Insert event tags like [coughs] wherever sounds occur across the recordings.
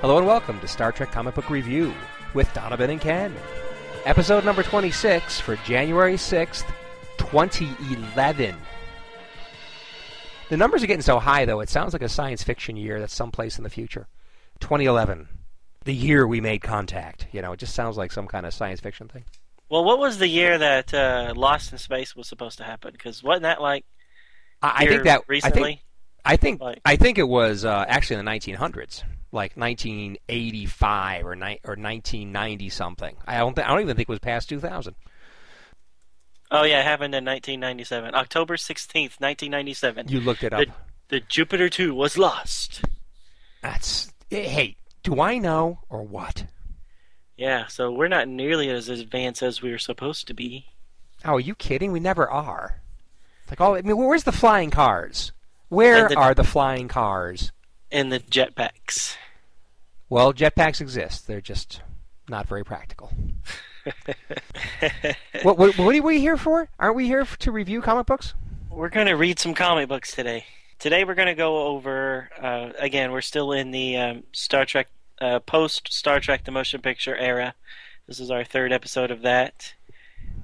Hello and welcome to Star Trek Comic Book Review with Donovan and Ken. Episode number 26 for January 6th, 2011. The numbers are getting so high, though, it sounds like a science fiction year that's someplace in the future. 2011. The year we made contact. You know, it just sounds like some kind of science fiction thing. Well, what was the year that uh, Lost in Space was supposed to happen? Because wasn't that like I, I think that recently? I think I think, Like- I think it was uh, actually in the 1900s, like 1985 or ni- or 1990 something. I don't th- I don't even think it was past 2000. Oh yeah, it happened in 1997, October 16th, 1997. You looked it up. The, the Jupiter 2 was lost. That's hey, do I know or what? Yeah, so we're not nearly as advanced as we were supposed to be. Oh, are you kidding? We never are. Like, oh, I mean, where's the flying cars? Where the- are the flying cars? And the jetpacks. Well, jetpacks exist. They're just not very practical. [laughs] what, what, what are we here for? Aren't we here to review comic books? We're going to read some comic books today. Today we're going to go over, uh, again, we're still in the um, Star Trek, uh, post Star Trek the Motion Picture era. This is our third episode of that.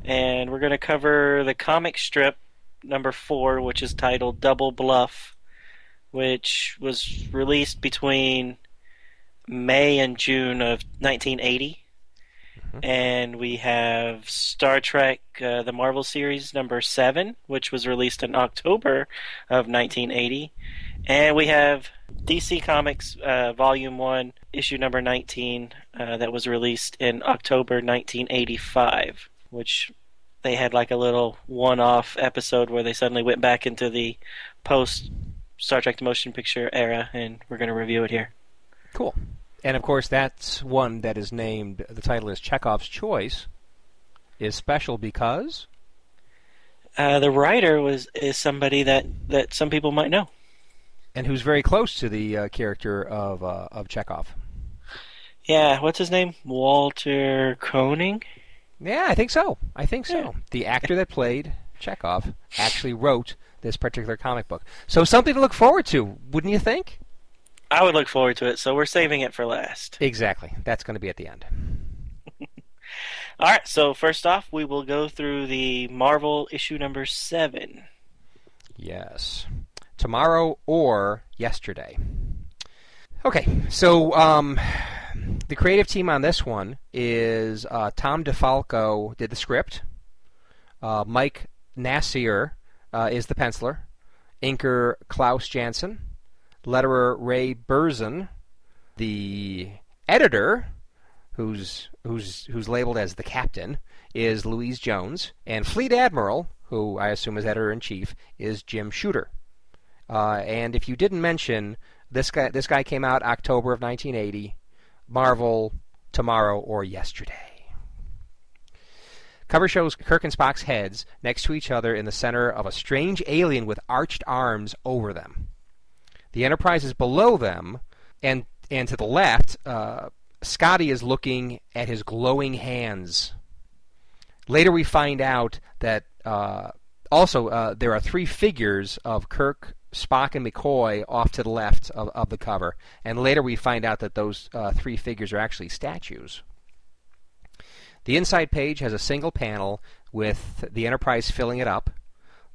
And we're going to cover the comic strip number four, which is titled Double Bluff, which was released between May and June of 1980. And we have Star Trek, uh, the Marvel series number seven, which was released in October of 1980. And we have DC Comics uh, Volume 1, issue number 19, uh, that was released in October 1985, which they had like a little one off episode where they suddenly went back into the post Star Trek the Motion Picture era, and we're going to review it here. Cool. And of course, that's one that is named. The title is Chekhov's Choice. Is special because Uh, the writer was is somebody that, that some people might know. and who's very close to the uh, character of uh, of Chekhov. Yeah, what's his name? Walter Koenig? Yeah, I think so. I think so. Yeah. The actor that played Chekhov actually wrote this particular comic book. So something to look forward to, wouldn't you think? I would look forward to it, so we're saving it for last. Exactly. That's going to be at the end. [laughs] All right, so first off, we will go through the Marvel issue number seven. Yes. Tomorrow or yesterday. Okay, so um, the creative team on this one is uh, Tom DeFalco did the script. Uh, Mike Nasser uh, is the penciler. Inker Klaus Janson. Letterer Ray Burzon. The editor, who's who's who's labeled as the captain, is Louise Jones, and Fleet Admiral, who I assume is editor in chief, is Jim Shooter. Uh, and if you didn't mention this guy, this guy came out October of 1980. Marvel tomorrow or yesterday. Cover shows Kirk and Spock's heads next to each other in the center of a strange alien with arched arms over them. The Enterprise is below them, and and to the left, uh, Scotty is looking at his glowing hands. Later, we find out that uh, also uh, there are three figures of Kirk, Spock, and McCoy off to the left of, of the cover, and later we find out that those uh, three figures are actually statues. The inside page has a single panel with the Enterprise filling it up.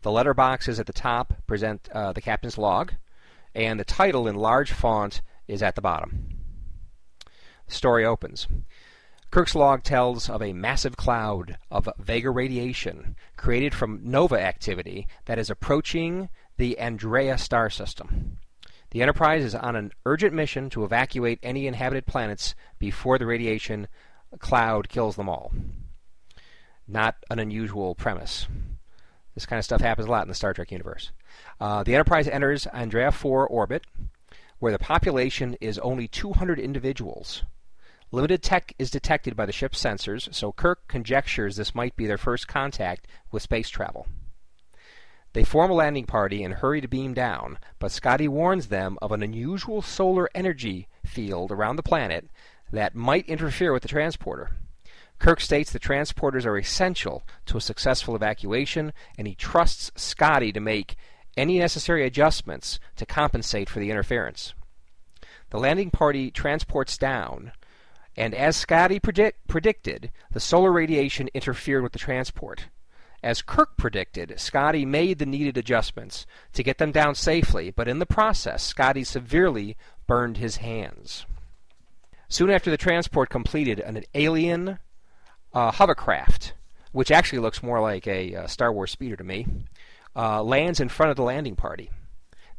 The letterboxes at the top present uh, the captain's log, and the title in large font is at the bottom. The story opens. Kirk's log tells of a massive cloud of Vega radiation created from nova activity that is approaching the Andrea star system. The Enterprise is on an urgent mission to evacuate any inhabited planets before the radiation cloud kills them all. Not an unusual premise. This kind of stuff happens a lot in the Star Trek universe. Uh, the Enterprise enters Andrea 4 orbit, where the population is only 200 individuals. Limited tech is detected by the ship's sensors, so Kirk conjectures this might be their first contact with space travel. They form a landing party and hurry to beam down, but Scotty warns them of an unusual solar energy field around the planet that might interfere with the transporter. Kirk states the transporters are essential to a successful evacuation, and he trusts Scotty to make any necessary adjustments to compensate for the interference. The landing party transports down, and as Scotty predict- predicted, the solar radiation interfered with the transport. As Kirk predicted, Scotty made the needed adjustments to get them down safely, but in the process, Scotty severely burned his hands. Soon after the transport completed, an alien uh, hovercraft, which actually looks more like a uh, Star Wars speeder to me, uh, lands in front of the landing party.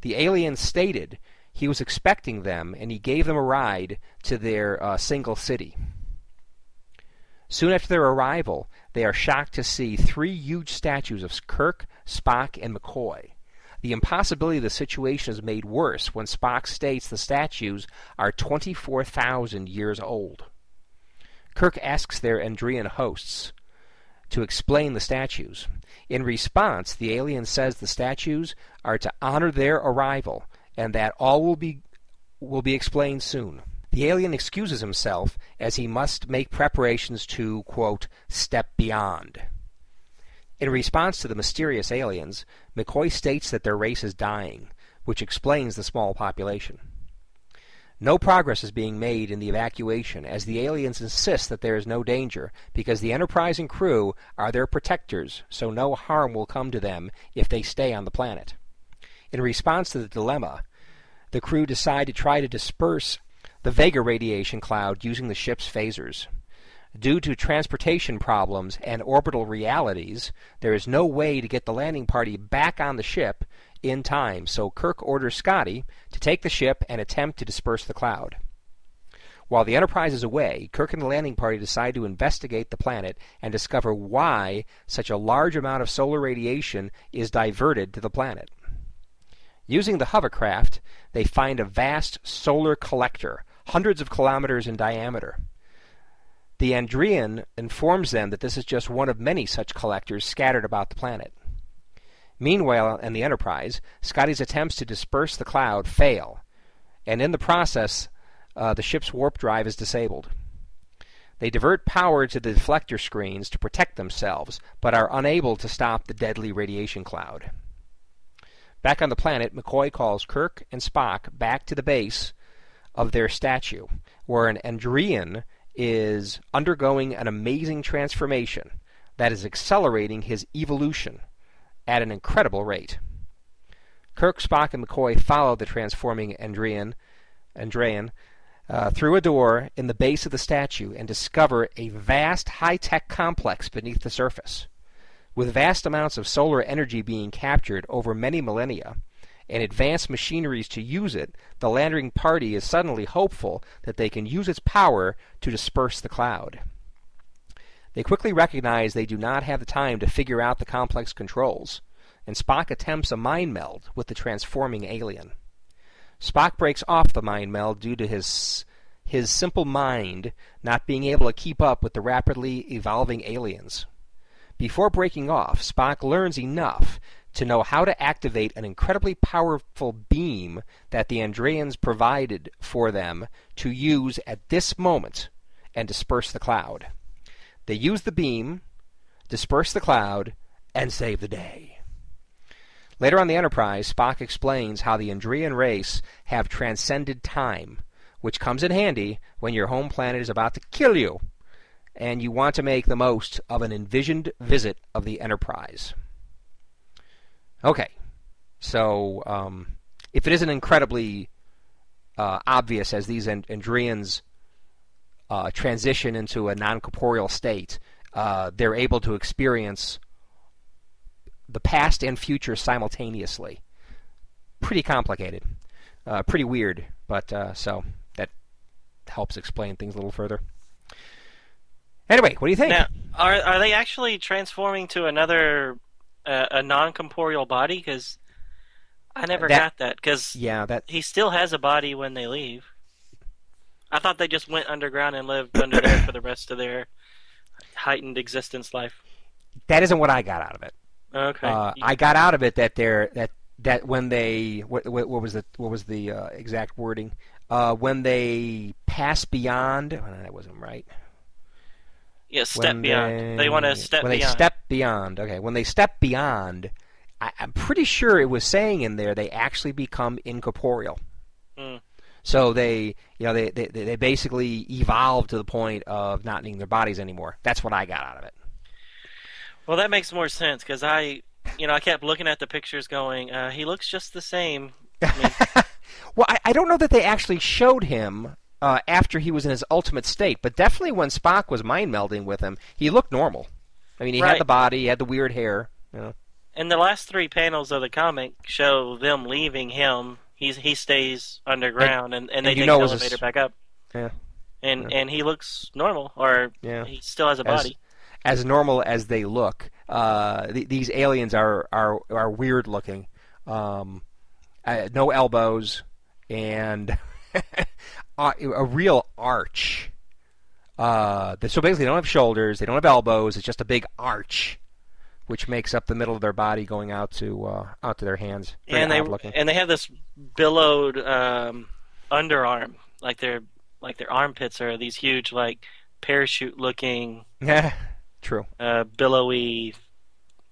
The alien stated he was expecting them and he gave them a ride to their uh, single city. Soon after their arrival, they are shocked to see three huge statues of Kirk, Spock, and McCoy. The impossibility of the situation is made worse when Spock states the statues are 24,000 years old. Kirk asks their Andrean hosts to explain the statues. In response, the alien says the statues are to honor their arrival and that all will be will be explained soon. The alien excuses himself as he must make preparations to, quote, step beyond. In response to the mysterious aliens, McCoy states that their race is dying, which explains the small population. No progress is being made in the evacuation as the aliens insist that there is no danger because the Enterprise and crew are their protectors, so no harm will come to them if they stay on the planet. In response to the dilemma, the crew decide to try to disperse the Vega radiation cloud using the ship's phasers. Due to transportation problems and orbital realities, there is no way to get the landing party back on the ship in time, so Kirk orders Scotty to take the ship and attempt to disperse the cloud. While the Enterprise is away, Kirk and the landing party decide to investigate the planet and discover why such a large amount of solar radiation is diverted to the planet. Using the hovercraft, they find a vast solar collector, hundreds of kilometers in diameter. The Andrian informs them that this is just one of many such collectors scattered about the planet. Meanwhile, in the Enterprise, Scotty's attempts to disperse the cloud fail, and in the process, uh, the ship's warp drive is disabled. They divert power to the deflector screens to protect themselves, but are unable to stop the deadly radiation cloud. Back on the planet, McCoy calls Kirk and Spock back to the base of their statue, where an Andrian is undergoing an amazing transformation that is accelerating his evolution at an incredible rate. Kirk, Spock, and McCoy follow the transforming Andrian, Andrean uh, through a door in the base of the statue and discover a vast high tech complex beneath the surface. With vast amounts of solar energy being captured over many millennia, and advanced machineries to use it, the landing party is suddenly hopeful that they can use its power to disperse the cloud. They quickly recognize they do not have the time to figure out the complex controls, and Spock attempts a mind meld with the transforming alien. Spock breaks off the mind meld due to his his simple mind not being able to keep up with the rapidly evolving aliens. Before breaking off, Spock learns enough to know how to activate an incredibly powerful beam that the Andreans provided for them to use at this moment and disperse the cloud. They use the beam, disperse the cloud, and save the day. Later on the Enterprise, Spock explains how the Andrean race have transcended time, which comes in handy when your home planet is about to kill you and you want to make the most of an envisioned visit of the Enterprise. Okay, so um, if it isn't incredibly uh, obvious as these and- Andreans uh, transition into a non corporeal state, uh, they're able to experience the past and future simultaneously. Pretty complicated, uh, pretty weird, but uh, so that helps explain things a little further. Anyway, what do you think? Now, are are they actually transforming to another uh, a non corporeal body? Because I never That- got that. Because yeah, that he still has a body when they leave. I thought they just went underground and lived under there for the rest of their heightened existence life. That isn't what I got out of it. Okay. Uh, I got out of it that they're that that when they what, what, what was the what was the uh, exact wording? Uh, when they pass beyond, oh, no, that wasn't right. Yeah, step when beyond. They, want to step when beyond. they step beyond. Okay, when they step beyond, I, I'm pretty sure it was saying in there they actually become incorporeal. Mm. So they, you know, they, they they basically evolve to the point of not needing their bodies anymore. That's what I got out of it. Well, that makes more sense because I, you know, I kept looking at the pictures, going, uh, "He looks just the same." I mean, [laughs] Well, I, I don't know that they actually showed him uh, after he was in his ultimate state, but definitely when Spock was mind melding with him, he looked normal. I mean, he Right. had the body, he had the weird hair. You know. and the last three panels of the comic show them leaving him. He's he stays underground, and, and, and they take the was a back up. Yeah. And Yeah. and he looks normal, or Yeah. he still has a As- body. as normal as they look. Uh, th- these aliens are are are weird looking. Um, uh, no elbows and [laughs] a, a real arch. Uh, so basically, they don't have shoulders. They don't have elbows. It's just a big arch, which makes up the middle of their body going out to uh, out to their hands. Very and they looking. and they have this billowed um, underarm, like their like their armpits are these huge like parachute looking [laughs] Yeah, true. uh, billowy.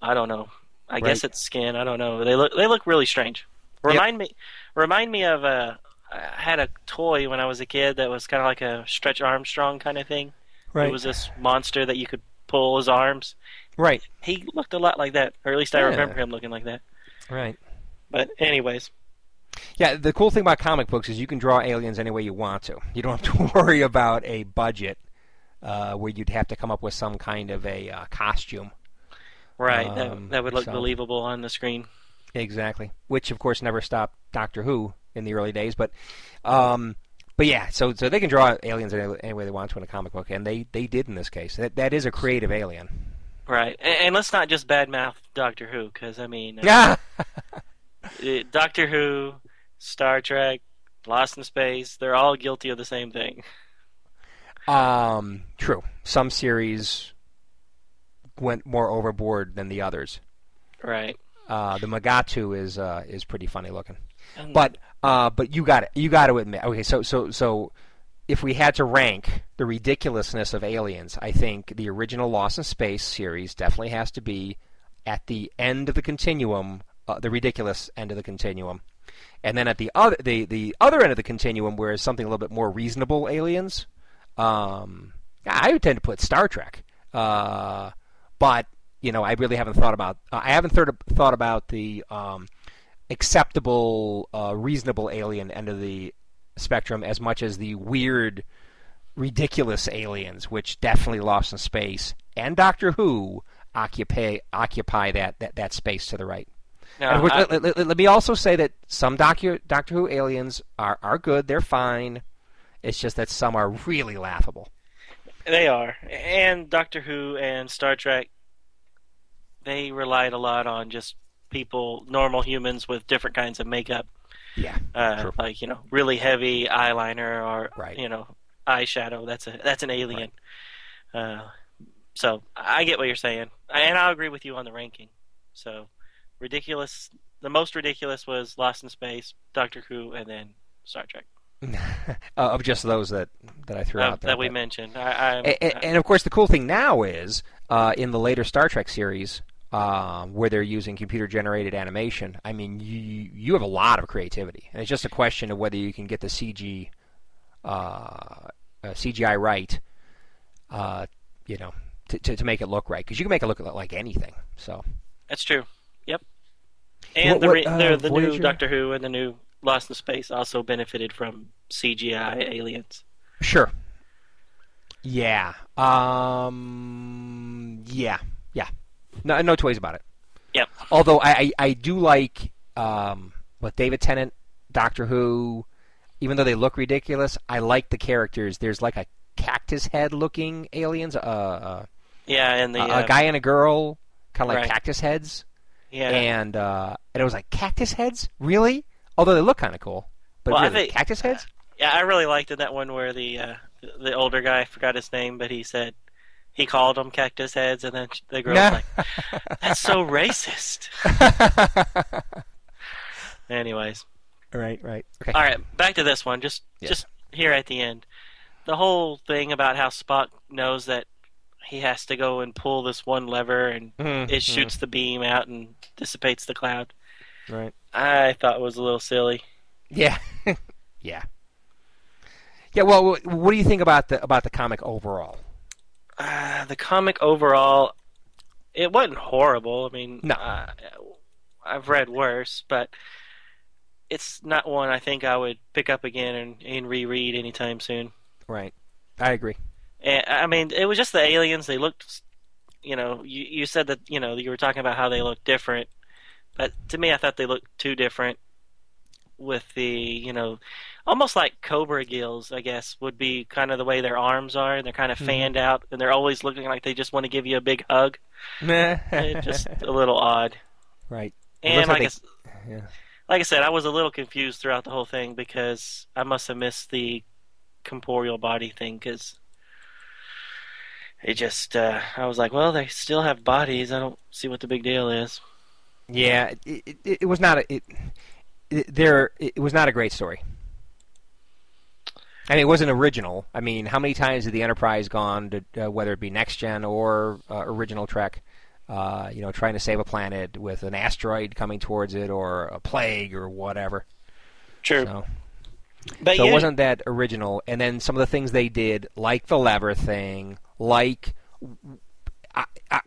I don't know. I Right. guess it's skin. I don't know. They look they look really strange. Yep. Remind me remind me of a. I had a toy when I was a kid that was kind of like a Stretch Armstrong kind of thing. Right. It was this monster that you could pull his arms. right, He looked a lot like that, or at least I Yeah. remember him looking like that. right. But anyways, Yeah, the cool thing about comic books is you can draw aliens any way you want to. You don't [laughs] have to worry about a budget uh, where you'd have to come up with some kind of a uh, costume. right, Um, that that would look so- believable on the screen. Exactly. Which, of course, never stopped Doctor Who in the early days. But, um, but yeah, so so they can draw aliens any, any way they want to in a comic book, and they, they did in this case. That that is a creative alien. Right, and, and let's not just badmouth Doctor Who, because I mean, uh, Yeah. [laughs] uh, Doctor Who, Star Trek, Lost in Space—they're all guilty of the same thing. um, true. Some series went more overboard than the others. Right. Uh, the Magatu is uh, is pretty funny looking. And- But uh, but you got it. You got to admit. Okay, so so so if we had to rank the ridiculousness of aliens, I think the original Lost in Space series definitely has to be at the end of the continuum, uh, the ridiculous end of the continuum, and then at the other the the other end of the continuum, where it's something a little bit more reasonable aliens. Um, I would tend to put Star Trek, uh, but you know I really haven't thought about. I haven't thought thought about the um, acceptable, uh, reasonable alien end of the spectrum as much as the weird, ridiculous aliens, which definitely Lost in Space and Doctor Who occupy occupy that that, that space to the right. No, And of course, I- let, let- let- let me also say that some Docu- Doctor Who aliens are, are good. They're fine. It's just that some are really laughable. They are. And Doctor Who and Star Trek, they relied a lot on just people, normal humans with different kinds of makeup. Yeah, Uh, True. like, you know, really heavy eyeliner or, Right. you know, eyeshadow. That's a that's an alien. Uh, so I get what you're saying. And I'll agree with you on the ranking. So ridiculous. The most ridiculous was Lost in Space, Doctor Who, and then Star Trek. [laughs] uh, of just those that, that I threw Uh, out there. that we but- mentioned. I, I, A- a- and, of course, the cool thing now is uh, in the later Star Trek series, um, where they're using computer-generated animation. I mean, you you have a lot of creativity, and it's just a question of whether you can get the CG uh, uh, CGI right. Uh, you know, to, to to make it look right, because you can make it look like anything. So That's true. Yep. And What- the, what, uh, the the new Doctor Who and the new Lost in Space also benefited from CGI aliens. sure, yeah, um, yeah, yeah. No, no two ways about it. Yep. Although I, I, I do like um, what David Tennant, Doctor Who, even though they look ridiculous, I like the characters. There's like a cactus head looking aliens, uh, uh, Yeah, and the a, uh, a guy and a girl, kind of like right. cactus heads, yeah. and uh, and it was like cactus heads, really? Although they look kind of cool, but Well, really, think- cactus heads? Yeah, I really liked in that one where the uh, the older guy I forgot his name, but he said he called them cactus heads, and then the girl was like, "That's so racist." [laughs] Anyways, right, right. Okay. all right, back to this one. Just Yes. just here at the end, the whole thing about how Spock knows that he has to go and pull this one lever, and Mhm, it shoots the beam out and dissipates the cloud. Right. I thought it was a little silly. Yeah. [laughs] yeah. Yeah. Well, what do you think about the about the comic overall? Uh, the comic overall, it wasn't horrible. I mean, No. uh, I've read worse, but it's not one I think I would pick up again and, and reread anytime soon. Right. I agree. And, I mean, it was just the aliens. They looked, you know, you you said that you know you were talking about how they looked different, but to me, I thought they looked too different. With the, you know, almost like cobra gills, I guess, would be kind of the way their arms are, and they're kind of Mhm. fanned out, and they're always looking like they just want to give you a big hug. [laughs] Just a little odd. right. And like like, I, they- s- Yeah. like I said, I was a little confused throughout the whole thing because I must have missed the corporeal body thing because it just uh, I was like, well, they still have bodies. I don't see what the big deal is. Yeah. It, it, it was not a. It, there. It was not a great story. I mean, it wasn't original. I mean, how many times had the Enterprise gone to, uh, whether it be next gen or uh, original Trek, uh, you know, trying to save a planet with an asteroid coming towards it or a plague or whatever. True, So, but so you, it wasn't that original. And then some of the things they did, like the lever thing, like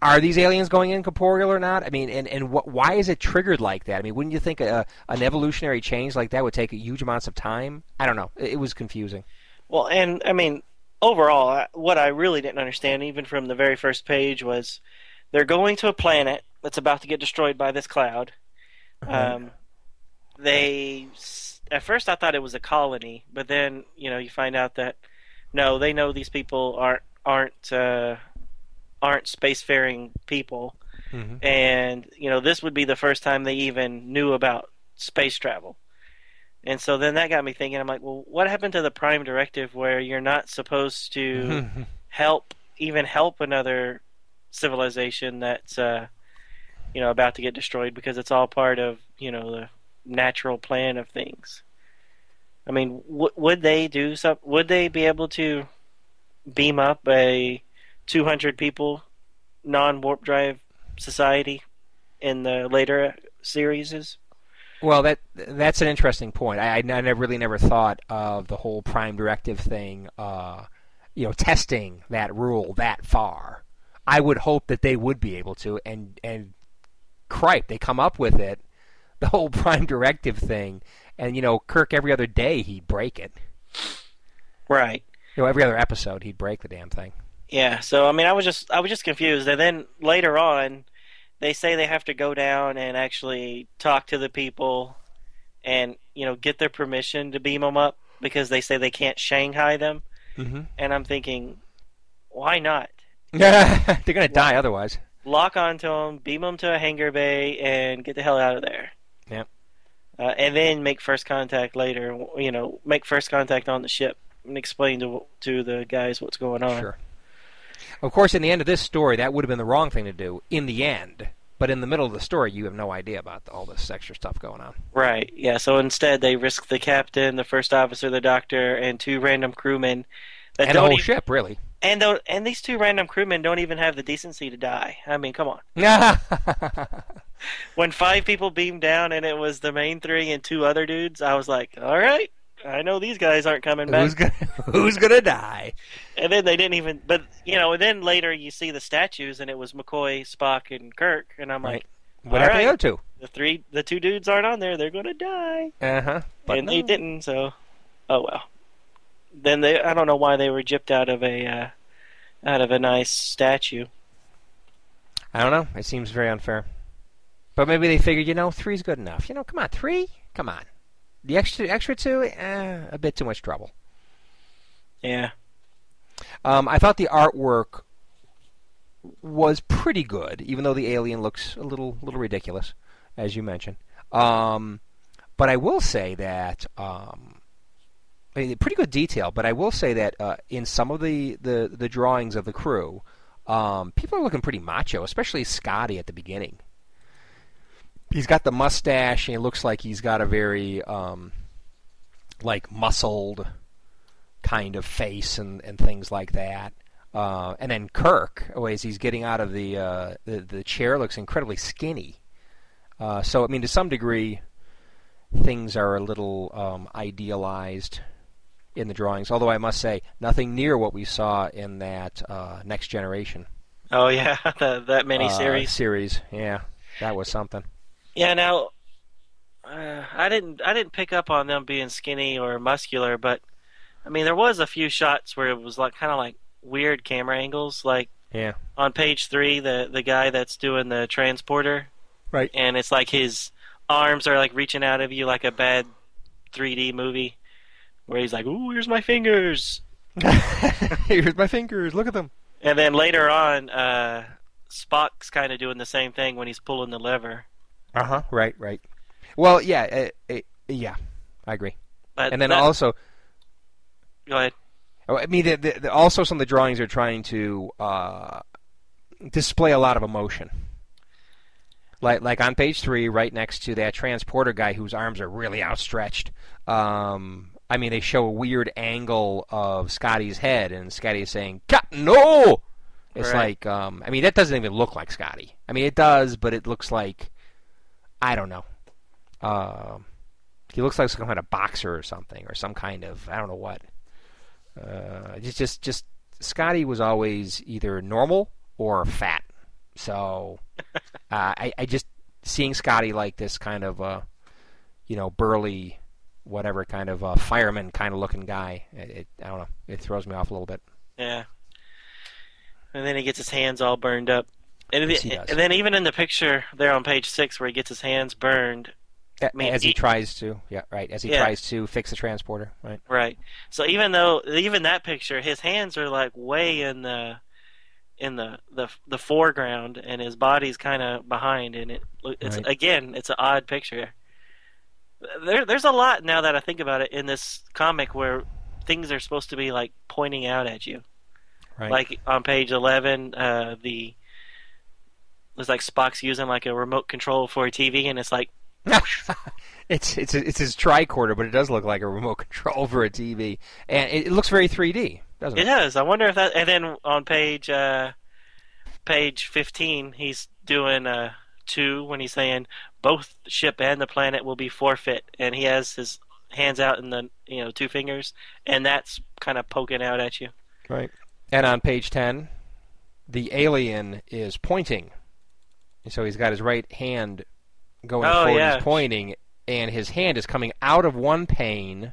are these aliens going incorporeal or not? I mean, and and what, why is it triggered like that? I mean, wouldn't you think a, an evolutionary change like that would take huge amounts of time? I don't know. It, it was confusing. well, and I mean, overall, what I really didn't understand, even from the very first page, was they're going to a planet that's about to get destroyed by this cloud. Um, they at first I thought it was a colony, but then you know you find out that no, they know these people aren't aren't uh, aren't spacefaring people, hmm and you know this would be the first time they even knew about space travel. And so then that got me thinking. I'm like, well, what happened to the Prime Directive where you're not supposed to [laughs] help even help another civilization that's uh, you know about to get destroyed because it's all part of you know the natural plan of things. I mean, w- would they do some? Would they be able to beam up a 200 people non warp drive society in the later series? Well, that that's an interesting point. I, I, I never really never thought of the whole prime directive thing. Uh, you know, testing that rule that far. I would hope that they would be able to, and and cripe, they come up with it, the whole [laughs] prime directive thing, and you know, Kirk every other day he'd break it. Right. You know, every other episode he'd break the damn thing. Yeah, so I mean, I was just I was just confused, and then later on, they say they have to go down and actually talk to the people, and you know get their permission to beam them up because they say they can't Shanghai them, Mm-hmm. and I'm thinking, why not Yeah, [laughs] They're gonna die otherwise. lock onto them, beam them to a hangar bay, and get the hell out of there. Yep. Uh, and then make first contact later. You know, make first contact on the ship and explain to to the guys what's going on. Sure. Of course, in the end of this story, that would have been the wrong thing to do. In the end, but in the middle of the story, you have no idea about all this extra stuff going on. Right. Yeah. So instead, they risk the captain, the first officer, the doctor, and two random crewmen that and the whole even, ship, really. and don't and these two random crewmen don't even have the decency to die. I mean, come on. [laughs] When five people beamed down and it was the main three and two other dudes, I was like, all right. I know these guys aren't coming back. who's gonna [laughs] Who's gonna die? And then they didn't even. But you know, and then later you see the statues, and it was McCoy, Spock, and Kirk, and I'm like, What happened right. to the other the three, the two dudes aren't on there. They're gonna die. Uh huh. And no. they didn't. So, oh well. Then they, I don't know why they were gypped out of a, uh, out of a nice statue. I don't know. It seems very unfair. But maybe they figured, you know, three's good enough. You know, come on, three. Come on. The extra extra two, eh, a bit too much trouble. Yeah. Um, I thought the artwork was pretty good, even though the alien looks a little little ridiculous, as you mentioned. Um, but I will say that um, I mean, pretty good detail. But I will say that uh, in some of the, the, the drawings of the crew, um, people are looking pretty macho, especially Scotty at the beginning. He's got the mustache, and he looks like he's got a very um, like muscled kind of face and, and things like that. Uh, and then Kirk, oh, as he's getting out of the uh, the, the chair, looks incredibly skinny. Uh, so I mean, to some degree, things are a little um, idealized in the drawings. Although I must say, nothing near what we saw in that uh, Next Generation. Oh yeah, [laughs] that that mini uh, series. series, yeah, that was something. Yeah. Now, uh, I didn't I didn't pick up on them being skinny or muscular, but I mean there was a few shots where it was like kind of like weird camera angles, like Yeah, on page three, the the guy that's doing the transporter, right. and it's like his arms are like reaching out of you like a bad 3D movie, where he's like, "Ooh, here's my fingers," [laughs] Here's my fingers. Look at them. and then later on, uh, Spock's kind of doing the same thing when he's pulling the lever. Uh huh. Right. Right. Well, yeah. Uh, uh, yeah. I agree. But And then that- also, go ahead. oh, I mean, the, the, the, also some of the drawings are trying to uh, display a lot of emotion. Like, like on page three, right next to that transporter guy whose arms are really outstretched. Um, I mean, they show a weird angle of Scotty's head, and Scotty is saying, "Captain, no!" It's Right. like, um, I mean, that doesn't even look like Scotty. I mean, it does, but it looks like, I don't know. Um, he looks like some kind of boxer or something, or some kind of I don't know what. Uh, just, just, just Scotty was always either normal or fat. So, [laughs] uh, I, I just seeing Scotty like this kind of, uh, you know, burly, whatever kind of uh, fireman kind of looking guy. It, it, I don't know. It throws me off a little bit. Yeah. And then he gets his hands all burned up. And, the- he and then even in the picture there on page six where he gets his hands burned, A- mean, as he he- tries to, yeah, right. As he Yeah. tries to fix the transporter, right. right? So even though even that picture, his hands are like way in the in the the, the foreground, and his body's kind of behind, and it it's Right. again it's an odd picture. There, there's a lot now that I think about it in this comic where things are supposed to be like pointing out at you. Right. Like on page eleven, uh, the it's like Spock's using like a remote control for a TV, and it's like [laughs] it's it's it's his tricorder, but it does look like a remote control for a TV, and it, it looks very 3D, doesn't it it? does. I wonder if that. And then on page uh, page fifteen, he's doing uh, two when he's saying both the ship and the planet will be forfeit, and he has his hands out in the you know two fingers, and that's kind of poking out at you. Right. And on page 10, the alien is pointing. So he's got his right hand going Oh, forward, yeah. he's pointing, and his hand is coming out of one pane,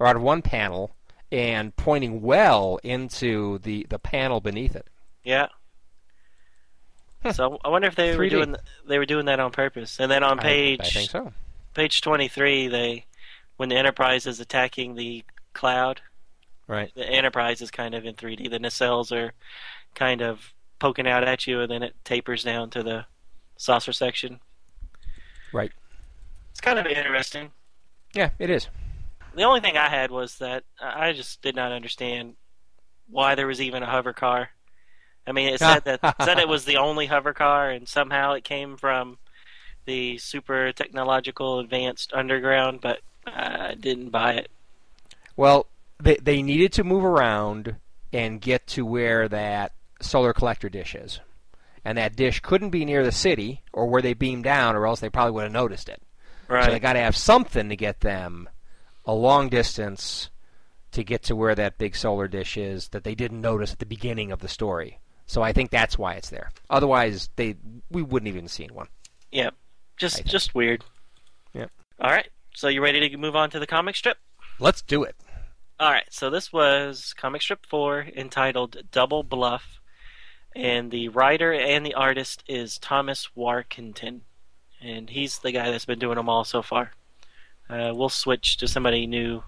or out of one panel, and pointing well into the, the panel beneath it. Yeah. So I wonder if they were 3D. doing they were doing that on purpose. And then on I- page I, think so. page 23 they when the enterprise is attacking the cloud Right. the enterprise is kind of in 3d the nacelles are kind of poking out at you and then it tapers down to the saucer section Right. it's kind of interesting Yeah, it is. the only thing i had was that i just did not understand why there was even a hover car i mean it said that it [laughs] said it was the only hover car and somehow it came from the super technological advanced underground but i didn't buy it Well, they they needed to move around and get to where that solar collector dish is, and that dish couldn't be near the city or where they beamed down, or else they probably would have noticed it. right So they got to have something to get them a long distance to get to where that big solar dish is that they didn't notice at the beginning of the story. So I think that's why it's there. Otherwise, they we wouldn't even seen one. Yeah, just just weird. Yep. All right, so you ready to move on to the comic strip? Let's do it. All right, so this was comic strip four entitled Double Bluff, and the writer and the artist is Thomas Warkentin, and he's the guy that's been doing them all so far. Uh, we'll switch to somebody new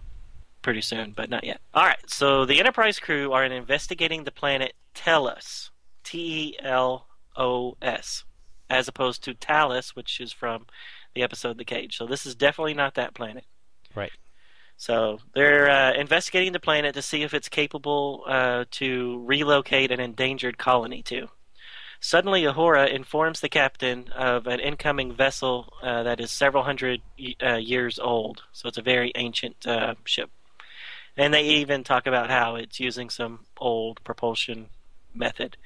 pretty soon, but not yet. All right, so the Enterprise crew are investigating the planet Telos, T E L O S, as opposed to Talos, which is from the episode The Cage. So this is definitely not that planet. Right. So they're uh, investigating the planet to see if it's capable uh, to relocate an endangered colony to. Suddenly, Uhura informs the captain of an incoming vessel uh, that is several hundred uh, years old. So it's a very ancient uh, ship. And they even talk about how it's using some old propulsion method.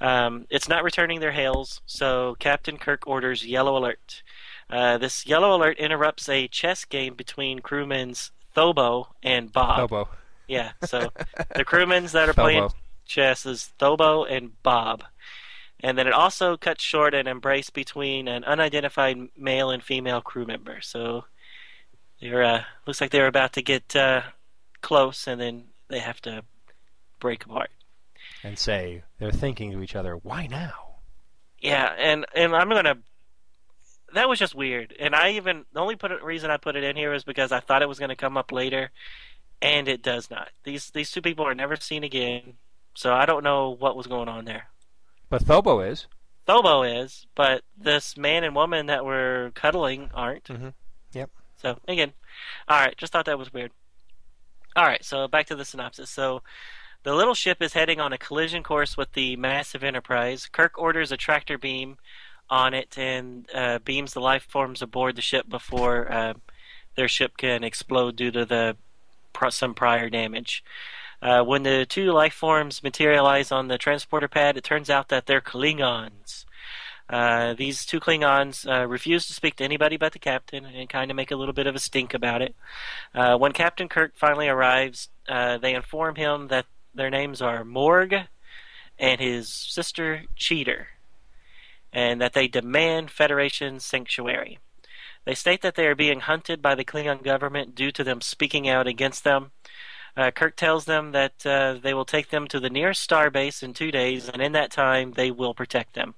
Um, it's not returning their hails, so Captain Kirk orders yellow alert. Uh, this yellow alert interrupts a chess game between crewmen's Thobo and Bob. Thobo. Yeah, so [laughs] the crewmen's that are Thobo. playing chess is Thobo and Bob. And then it also cuts short an embrace between an unidentified male and female crew member. So they're uh, looks like they're about to get uh, close, and then they have to break apart. And say they're thinking to each other, "Why now?" Yeah, and and I'm gonna. That was just weird, and I even the only put it, reason I put it in here is because I thought it was going to come up later, and it does not. These these two people are never seen again, so I don't know what was going on there. But Thobo is. Thobo is, but this man and woman that were cuddling aren't. Mhm. Yep. So again, all right, just thought that was weird. All right, so back to the synopsis. So the little ship is heading on a collision course with the massive Enterprise. Kirk orders a tractor beam on it and uh, beams the life forms aboard the ship before uh, their ship can explode due to the some prior damage. Uh, when the two life forms materialize on the transporter pad, it turns out that they're Klingons. Uh, these two Klingons uh, refuse to speak to anybody but the captain and kind of make a little bit of a stink about it. Uh, when Captain Kirk finally arrives, uh, they inform him that their names are Morg and his sister Cheater, and that they demand Federation sanctuary. They state that they are being hunted by the Klingon government due to them speaking out against them. Uh, Kirk tells them that uh, they will take them to the nearest starbase in two days, and in that time, they will protect them.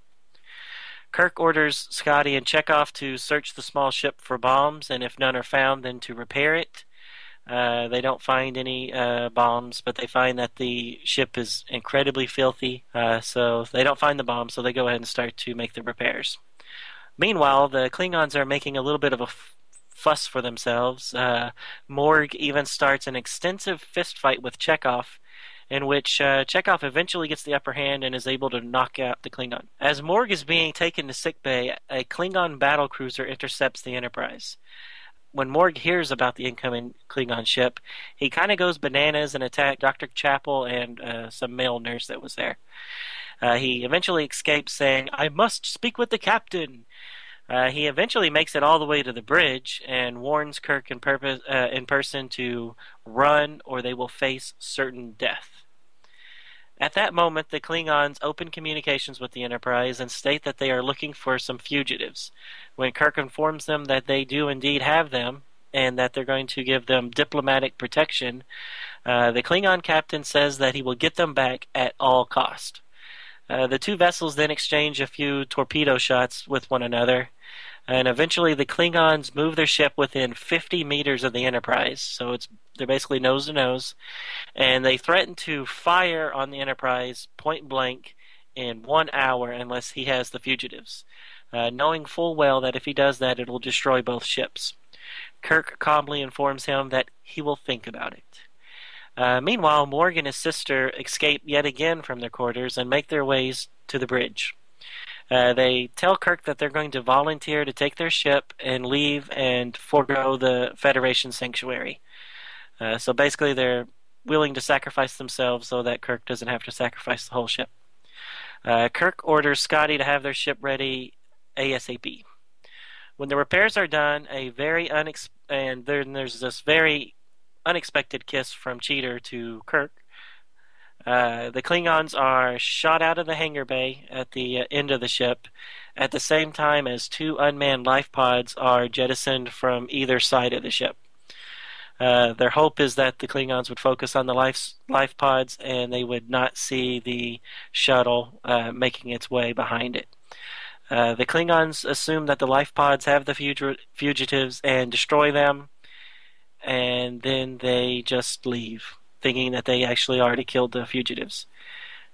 Kirk orders Scotty and Chekhov to search the small ship for bombs, and if none are found, then to repair it. Uh, they don't find any uh, bombs, but they find that the ship is incredibly filthy, uh, so they don't find the bombs, so they go ahead and start to make the repairs. Meanwhile, the Klingons are making a little bit of a f- fuss for themselves. Uh, Morg even starts an extensive fistfight with Chekhov, in which uh, Chekhov eventually gets the upper hand and is able to knock out the Klingon. As Morg is being taken to sickbay, a Klingon battle cruiser intercepts the Enterprise. When Morg hears about the incoming Klingon ship, he kind of goes bananas and attacks Dr. Chapel and uh, some male nurse that was there. Uh, he eventually escapes, saying, I must speak with the captain. Uh, he eventually makes it all the way to the bridge and warns Kirk in, purpose, uh, in person to run or they will face certain death. At that moment, the Klingons open communications with the Enterprise and state that they are looking for some fugitives. When Kirk informs them that they do indeed have them and that they're going to give them diplomatic protection, uh, the Klingon captain says that he will get them back at all cost. Uh, the two vessels then exchange a few torpedo shots with one another, and eventually the Klingons move their ship within 50 meters of the Enterprise, so it's they're basically nose to nose, and they threaten to fire on the Enterprise point blank in one hour unless he has the fugitives, uh, knowing full well that if he does that, it will destroy both ships. Kirk calmly informs him that he will think about it. Uh, meanwhile, Morg and his sister escape yet again from their quarters and make their ways to the bridge. Uh, they tell Kirk that they're going to volunteer to take their ship and leave and forego the Federation sanctuary. Uh, so basically, they're willing to sacrifice themselves so that Kirk doesn't have to sacrifice the whole ship. Uh, Kirk orders Scotty to have their ship ready ASAP. When the repairs are done, a very unex- and then there's this very unexpected kiss from Cheater to Kirk. Uh, the Klingons are shot out of the hangar bay at the uh, end of the ship, at the same time as two unmanned life pods are jettisoned from either side of the ship. Uh, their hope is that the Klingons would focus on the life life pods and they would not see the shuttle uh, making its way behind it. Uh, the Klingons assume that the life pods have the fug- fugitives and destroy them, and then they just leave, thinking that they actually already killed the fugitives.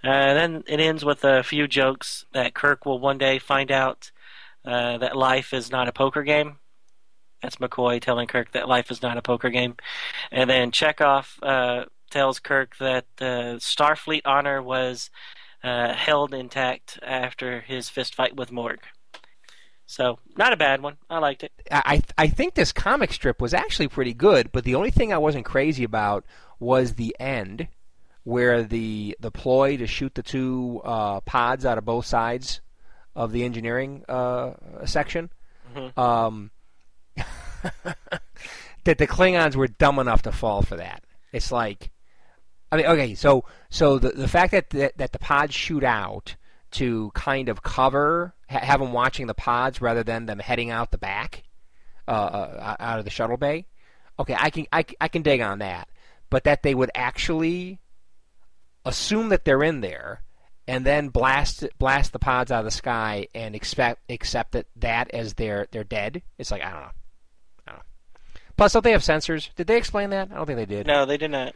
Uh, then it ends with a few jokes that Kirk will one day find out uh, that life is not a poker game, That's McCoy telling Kirk that life is not a poker game. And then Chekhov uh, tells Kirk that the Starfleet honor was uh, held intact after his fist fight with Morg. So, not a bad one. I liked it. I I think this comic strip was actually pretty good, but the only thing I wasn't crazy about was the end, where the the ploy to shoot the two uh, pods out of both sides of the engineering uh, section. Mhm. Um, [laughs] that the Klingons were dumb enough to fall for that. It's like, I mean, okay, so so the the fact that that, that the pods shoot out to kind of cover ha- have them watching the pods rather than them heading out the back, uh, uh, out of the shuttle bay. Okay, I can I, I can dig on that, but that they would actually assume that they're in there and then blast blast the pods out of the sky and expect accept that that as they're they're dead. It's like I don't know. I don't know. Plus, don't they have sensors? Did they explain that? I don't think they did. No, they did not.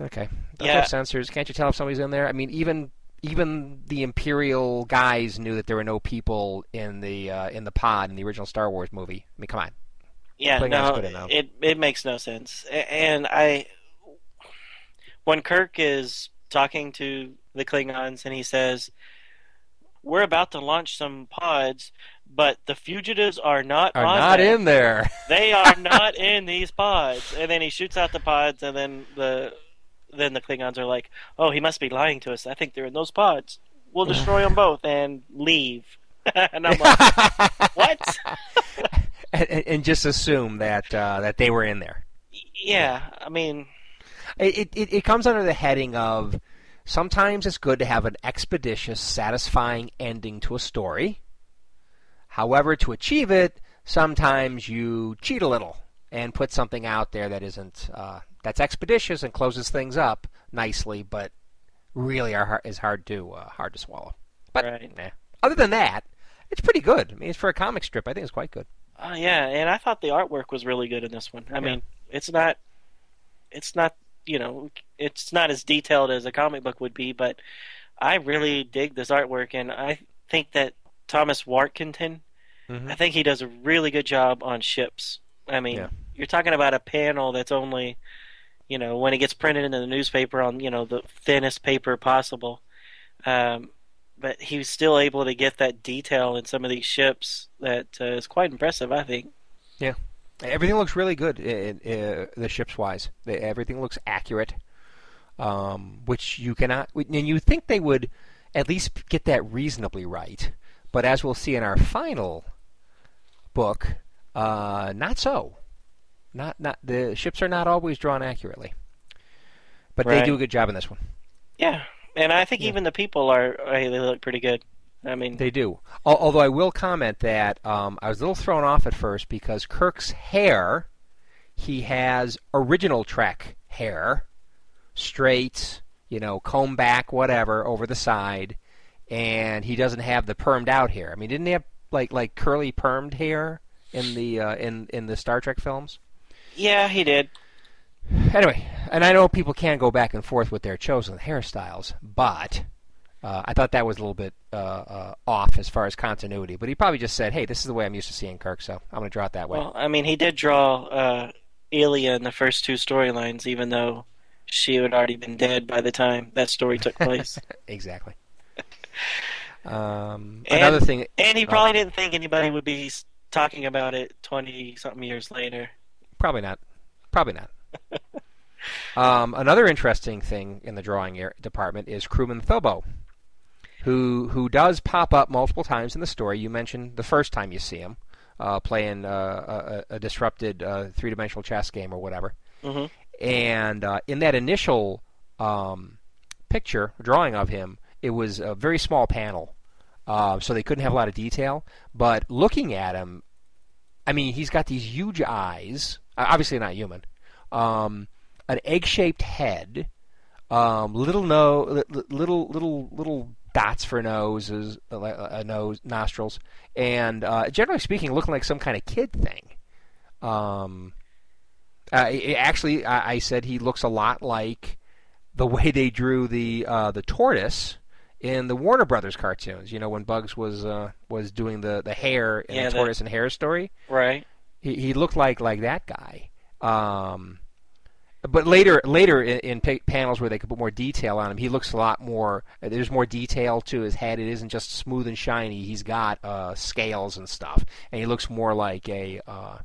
Okay. Don't Yeah. they have sensors? Can't you tell if somebody's in there? I mean, even even the Imperial guys knew that there were no people in the uh, in the pod in the original Star Wars movie. I mean, come on. Yeah, no, it it makes no sense. And I, when Kirk is talking to the Klingons and he says, "We're about to launch some pods, but the fugitives are not Are not them. in there. [laughs] They are not in these pods." And then he shoots out the pods, and then the then the Klingons are like, "Oh, he must be lying to us. I think they're in those pods. We'll [laughs] destroy them both and leave." [laughs] and I'm like, "What?" and, and- and just assume that uh, that they were in there. Yeah, I mean, It, it it comes under the heading of sometimes it's good to have an expeditious, satisfying ending to a story. However, to achieve it, sometimes you cheat a little and put something out there that isn't uh, that's expeditious and closes things up nicely, but really are is hard to uh, hard to swallow. But Right. nah. other than that, it's pretty good. I mean, it's for a comic strip. I think it's quite good. Uh, yeah, and I thought the artwork was really good in this one. I Yeah. mean, it's not, it's not, you know, it's not as detailed as a comic book would be, but I really dig this artwork, and I think that Thomas Warkentin, Mhm. I think he does a really good job on ships. I mean, Yeah. you're talking about a panel that's only, you know, when it gets printed in the newspaper on, you know, the thinnest paper possible. Um, but he was still able to get that detail in some of these ships that uh, is quite impressive, I think. Everything looks really good, in, in, uh, the ships wise. They, everything looks accurate, um, which you cannot. And you think they would at least get that reasonably right, but as we'll see in our final book, uh, not so. Not not the ships are not always drawn accurately, but they do a good job in this one. Yeah, and I think Yeah. even the people are they look pretty good. I mean, They do. Although I will comment that um, I was a little thrown off at first because Kirk's hair, he has original Trek hair, straight, you know, comb back, whatever, over the side, and he doesn't have the permed out hair. I mean, didn't he have like like curly permed hair in the uh, in in the Star Trek films? yeah, he did. Anyway, and I know people can go back and forth with their chosen hairstyles, but uh, I thought that was a little bit uh, uh, off as far as continuity. But he probably just said, "Hey, this is the way I'm used to seeing Kirk, so I'm going to draw it that way." Well, I mean, he did draw uh, Ilia in the first two storylines, even though she had already been dead by the time that story took [laughs] place. exactly. [laughs] Um, And- another thing, and he probably didn't think anybody would be talking about it twenty something years later. probably not. Probably not. [laughs] um, another interesting thing in the drawing department is crewman Thobo, who who does pop up multiple times in the story. You mentioned the first time you see him uh, playing uh, a, a disrupted uh, three-dimensional chess game or whatever. hmm And uh, in that initial um, picture drawing of him, it was a very small panel, uh, so they couldn't have a lot of detail. But looking at him, I mean, he's got these huge eyes. Obviously not human. Um, an egg-shaped head, um, little no, li- li- little little little dots for noses, uh, uh, nose, nostrils, and uh, generally speaking, looking like some kind of kid thing. Um, uh, it- actually, I, I said he looks a lot like the way they drew the uh, the tortoise in the Warner Brothers cartoons. You know, when Bugs was uh, was doing the, the hair in Yeah, the tortoise and hare story. Right. He he looked like like that guy. Um, but later later in, in panels where they could put more detail on him, he looks a lot more. There's more detail to his head. It isn't just smooth and shiny. He's got uh, scales and stuff, and he looks more like a uh,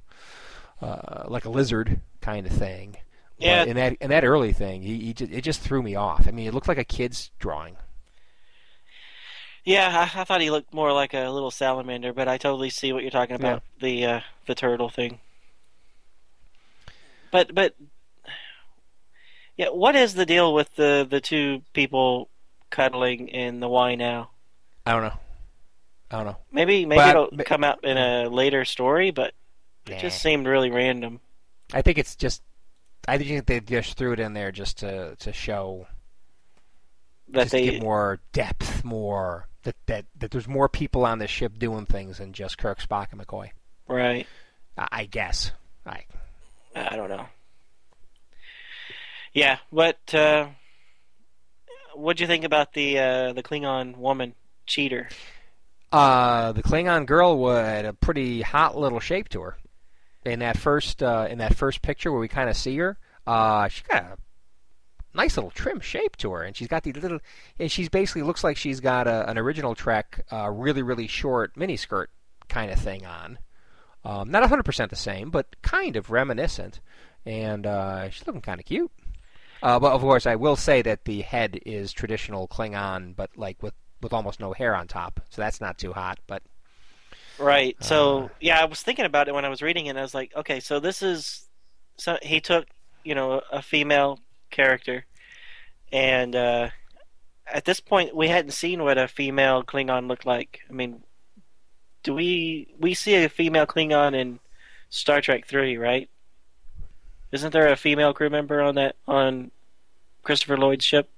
uh, like a lizard kind of thing. Yeah. But in that in that early thing, he, he just, it just threw me off. I mean, it looked like a kid's drawing. Yeah, I, I thought he looked more like a little salamander, but I totally see what you're talking about the uh, the turtle thing. But but yeah, what is the deal with the the two people cuddling in the Y now? I don't know. I don't know. Maybe maybe But- it'll but- come out in a later story, but it Nah. just seemed really random. I think it's just. I think they just threw it in there just to to show That they get more depth, more that, that that there's more people on this ship doing things than just Kirk, Spock, and McCoy. right. I, I guess. I I don't know. Yeah, but uh, what'd you think about the uh, the Klingon woman cheater? uh, the Klingon girl had a pretty hot little shape to her. In that first uh, in that first picture where we kind of see her, uh, she got a nice little trim shape to her, and she's got these little, and she's basically looks like she's got a, an original Trek, uh, really really short miniskirt kind of thing on. Um, not 100% the same, but kind of reminiscent, and uh, she's looking kind of cute. Uh, but of course, I will say that the head is traditional Klingon, but like with with almost no hair on top, so that's not too hot. But Right. So Uh. yeah, I was thinking about it when I was reading it. and I was like, okay, so this is so he took you know a female character, and uh, at this point we hadn't seen what a female Klingon looked like. I mean, do we we see a female Klingon in Star Trek Three, right? Isn't there a female crew member on that on Christopher Lloyd's ship?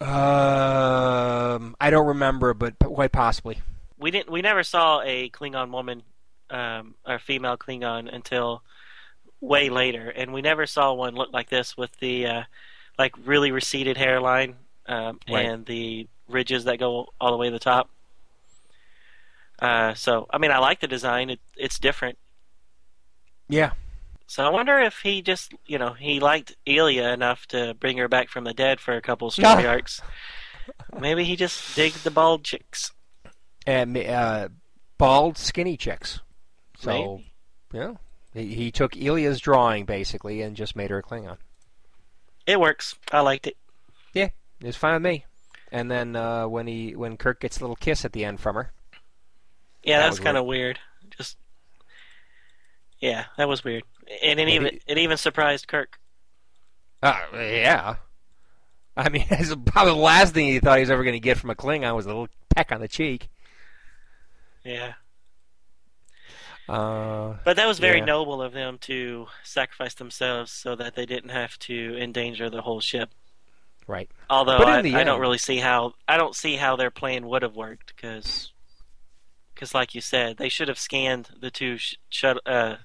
um, I don't remember, but, but quite possibly. we didn't we never saw a Klingon woman um, or female Klingon until way later, and we never saw one look like this with the uh, like really receded hairline um, Right. and the ridges that go all the way to the top. Uh, so I mean, I like the design. It, it's different. Yeah, So I wonder if he just you know he liked Ilia enough to bring her back from the dead for a couple story [laughs] arcs. Maybe he just digged the bald chicks. and uh, bald, skinny chicks. So, Maybe. yeah, he, he took Ilia's drawing basically and just made her a Klingon. It works. I liked it. Yeah. It was fine with me. And then uh, when he when Kirk gets a little kiss at the end from her, Yeah, That that's was kind of weird. Just yeah, that was weird, and it even it even surprised Kirk. uh, yeah. I mean, [laughs] it's probably the last thing he thought he was ever going to get from a Klingon was a little peck on the cheek. Yeah, Uh, but that was very Yeah. noble of them to sacrifice themselves so that they didn't have to endanger the whole ship. right. Although I, the I don't really see how I don't see how their plan would have worked because, like you said, they should have scanned the two sh- shut. Uh,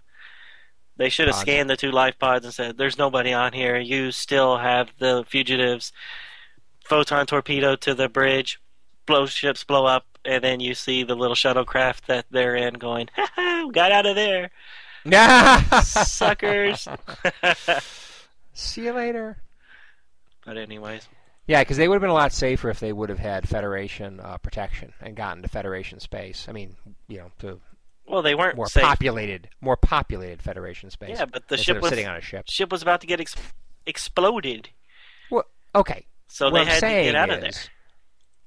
they should have scanned the two life pods and said, "There's nobody on here. You still have the fugitives." Photon torpedo to the bridge, blow ships blow up, and then you see the little shuttlecraft that they're in going, [laughs] "Ha ha! Got out of there, [laughs] suckers!" [laughs] See you later. but anyways, Yeah, because they would have been a lot safer if they would have had Federation uh, protection and gotten to Federation space. I mean, you know, to well, they weren't more safe. populated, more populated Federation space. Yeah, but the ship was sitting on a ship. ship was about to get ex- exploded. Okay, So what they I'm had to saying get out is, of there.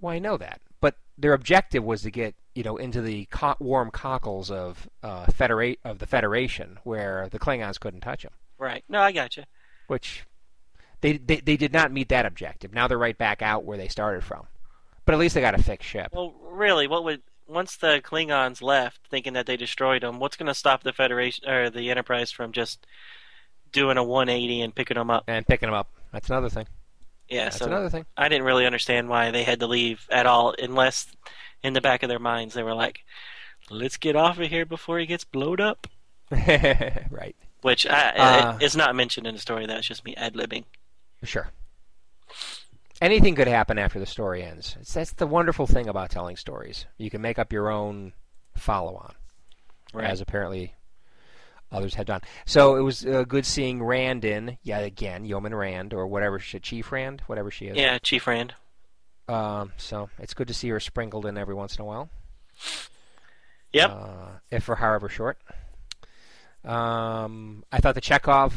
Well, I know that, but their objective was to get you know into the co- warm cockles of uh, federate of the Federation, where the Klingons couldn't touch them. Right. No, I got you. Which they, they they did not meet that objective. Now they're right back out where they started from. But at least they got a fixed ship. Well, really, what would once the Klingons left, thinking that they destroyed them, what's going to stop the Federation or the Enterprise from just doing a 180 and picking them up? and picking them up. That's another thing. Yeah. That's so another thing. I didn't really understand why they had to leave at all, unless in the back of their minds they were like, "Let's get off of here before he gets blowed up." [laughs] right. Which I, Uh, it's not mentioned in the story. That's just me ad libbing. Sure. Anything could happen after the story ends. It's, that's the wonderful thing about telling stories. You can make up your own follow-on, Right. as apparently others had done. So it was uh, good seeing Rand in, yeah, again, Yeoman Rand, or whatever she, Chief Rand, whatever she is. Yeah, Chief Rand. Um, so it's good to see her sprinkled in every once in a while. Yep. Uh, if for however short. Um, I thought the Chekov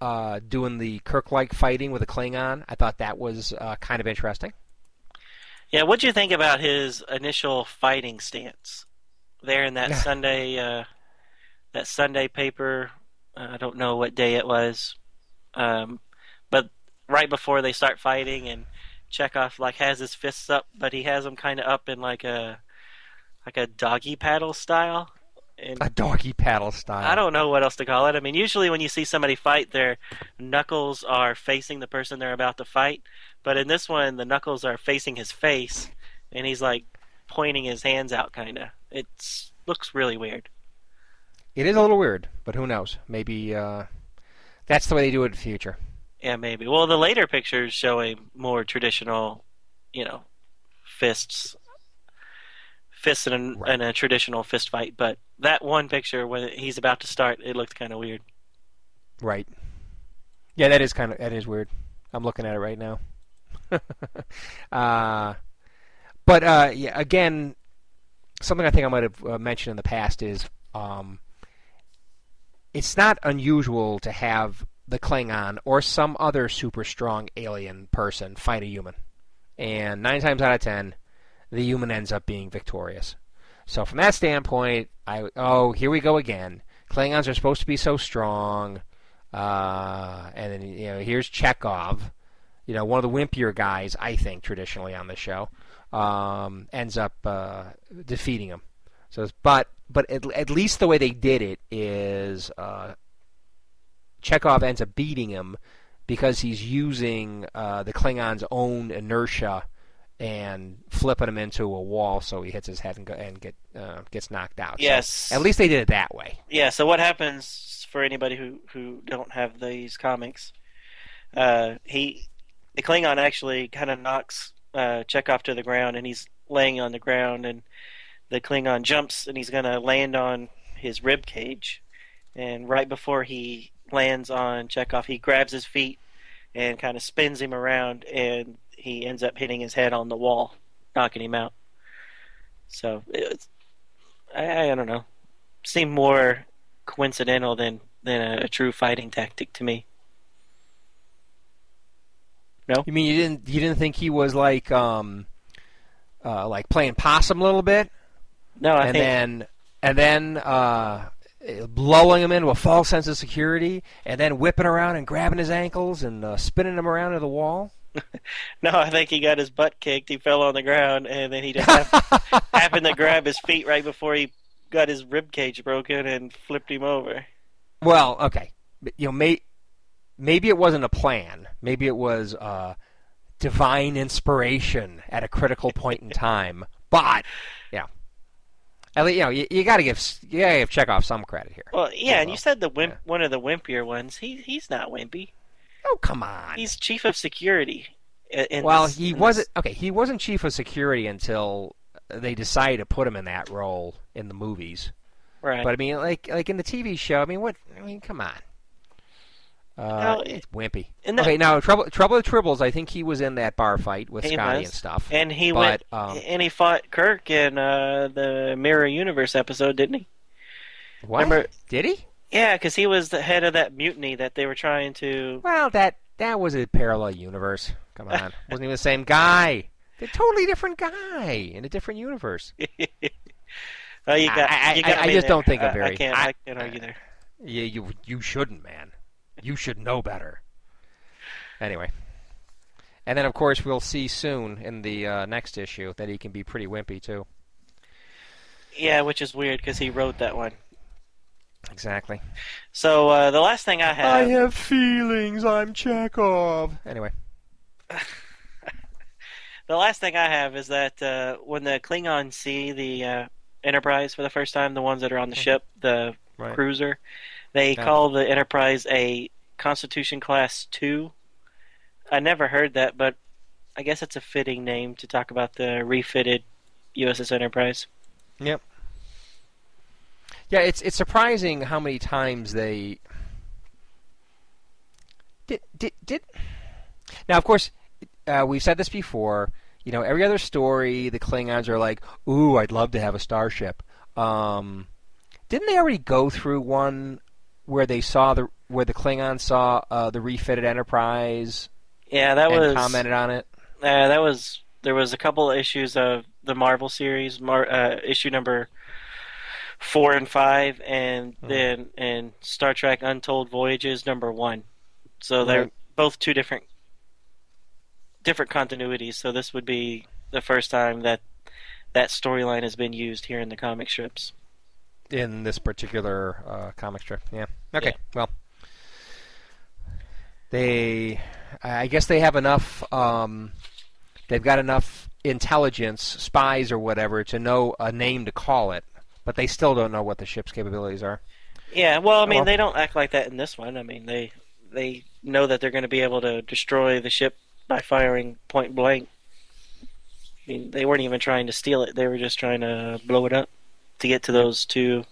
uh, doing the Kirk-like fighting with a Klingon, I thought that was uh, kind of interesting. Yeah, what'd you think about his initial fighting stance there in that [laughs] Sunday, uh, that Sunday paper? Uh, I don't know what day it was, um, but right before they start fighting, and Chekov like has his fists up, but he has them kind of up in like a like a doggy paddle style. And A doggy paddle style. I don't know what else to call it. I mean, usually when you see somebody fight, their knuckles are facing the person they're about to fight. But in this one, the knuckles are facing his face, and he's like pointing his hands out, kind of. It looks really weird. It is a little weird, but who knows? Maybe uh, that's the way they do it in the future. Yeah, maybe. Well, the later pictures show a more traditional, you know, fists, fists in a, in a traditional fist fight. But that one picture when he's about to start, it looked kind of weird. Right. Yeah, that is kind of that is weird. I'm looking at it right now. [laughs] uh, but uh, yeah, again, something I think I might have uh, mentioned in the past is um, it's not unusual to have the Klingon or some other super strong alien person fight a human, and nine times out of ten, the human ends up being victorious. So from that standpoint, I oh here we go again. Klingons are supposed to be so strong, uh, and then you know here's Chekov, you know one of the wimpier guys I think traditionally on the show, um, ends up uh, defeating him. So, but but at, at least the way they did it is uh, Chekov ends up beating him because he's using uh, the Klingon's own inertia and flipping him into a wall so he hits his head and, go, and get uh, gets knocked out. So Yes. at least they did it that way. Yeah. So what happens for anybody who who don't have these comics? Uh, he the Klingon actually kind of knocks uh, Chekov to the ground, and he's laying on the ground, and the Klingon jumps, and he's gonna land on his rib cage, and right before he lands on Chekov, he grabs his feet and kind of spins him around, and he ends up hitting his head on the wall, knocking him out. So it's, I, I don't know seemed more coincidental than than a, a true fighting tactic to me. No, you mean you didn't you didn't think he was like um uh, like playing possum a little bit, No, I and think then and then uh, lulling him into a false sense of security, and then whipping around and grabbing his ankles and uh, spinning him around to the wall. [laughs] no, I think he got his butt kicked. He fell on the ground, and then he just hap- [laughs] happened to grab his feet right before he got his rib cage broken and flipped him over. Well, okay, but, you know, may, maybe it wasn't a plan. Maybe it was uh, divine inspiration at a critical point in time. But yeah, at least, you know, you, you got to give you got to give Chekov some credit here. Well, yeah, and you said the wimp, yeah. one of the wimpier ones. He he's not wimpy. Oh come on. He's chief of security. in well, this- he wasn't this- okay. He wasn't chief of security until they decided to put him in that role in the movies. right. But I mean, like like in the TV show, I mean, what? I mean, come on. Uh, No, it's wimpy. the- okay, now Trouble Trouble with Tribbles. I think he was in that bar fight with Scotty was. and stuff. and he but, went um, and he fought Kirk in uh, the Mirror Universe episode, didn't he? what? remember- Did he? Yeah, because he was the head of that mutiny that they were trying to. Well, that that was a parallel universe. Come on, [laughs] wasn't even the same guy. They're totally different guy in a different universe. [laughs] You got. I- I- you got I me just there. don't think I'm I- very- I can't. I- I, can't argue there. Yeah, you you shouldn't, man. You should know better. Anyway, and then of course we'll see soon in the uh, next issue that he can be pretty wimpy too. Yeah, which is weird because he wrote that one. Exactly. So uh, the last thing I have. I have feelings. I'm Chekov. Anyway, [laughs] The last thing I have is that uh, when the Klingons see the uh, Enterprise for the first time, the ones that are on the ship, the right. cruiser, they Yeah. call the Enterprise a Constitution Class Two. I never heard that, but I guess it's a fitting name to talk about the refitted USS Enterprise. Yeah, it's it's surprising how many times they did did did. Now, of course, uh, we've said this before. You know, every other story, the Klingons are like, "Ooh, I'd love to have a starship." Um, didn't they already go through one where they saw the where the Klingons saw uh, the refitted Enterprise Yeah, that and was commented on it? Uh, that was there was a couple of issues of the Marvel series, Mar- uh, issue number four and five, and Hmm. then and Star Trek Untold Voyages number one. So they're Right. both two different different continuities. So this would be the first time that that storyline has been used here in the comic strips. in this particular uh, comic strip. Yeah. Okay. Well, they, I guess they have enough. Um, they've got enough intelligence, spies or whatever, to know a name to call it, but they still don't know what the ship's capabilities are. Yeah, well, I mean, well. they don't act like that in this one. I mean, they they know that they're going to be able to destroy the ship by firing point blank. I mean, they weren't even trying to steal it; they were just trying to blow it up to get to those two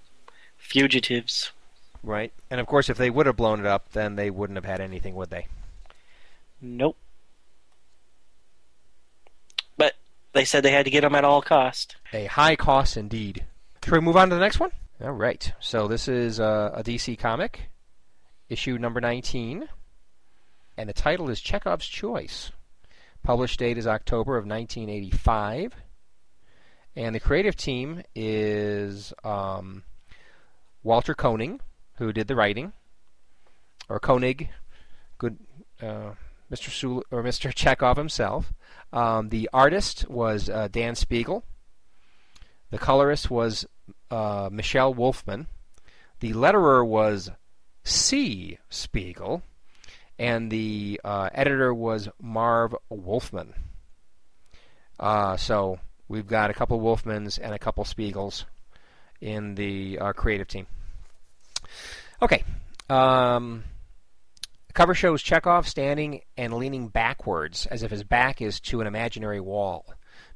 fugitives. Right. And of course, if they would have blown it up, then they wouldn't have had anything, would they? Nope. But they said they had to get them at all cost. A high cost indeed. Should we move on to the next one? All right. So this is uh, a DC comic, issue number 19, and the title is Chekov's Choice. Published date is October of 1985, and the creative team is um, Walter Koenig, who did the writing, or Koenig, good uh, Mr. Sul- or Mr. [laughs] Chekov himself. Um, the artist was uh, Dan Spiegle. The colorist was uh, Michelle Wolfman. The letterer was C. Spiegle. And the uh, editor was Marv Wolfman. Uh, so we've got a couple Wolfmans and a couple Spiegles in the uh, creative team. Okay. Um, cover shows Chekov standing and leaning backwards as if his back is to an imaginary wall.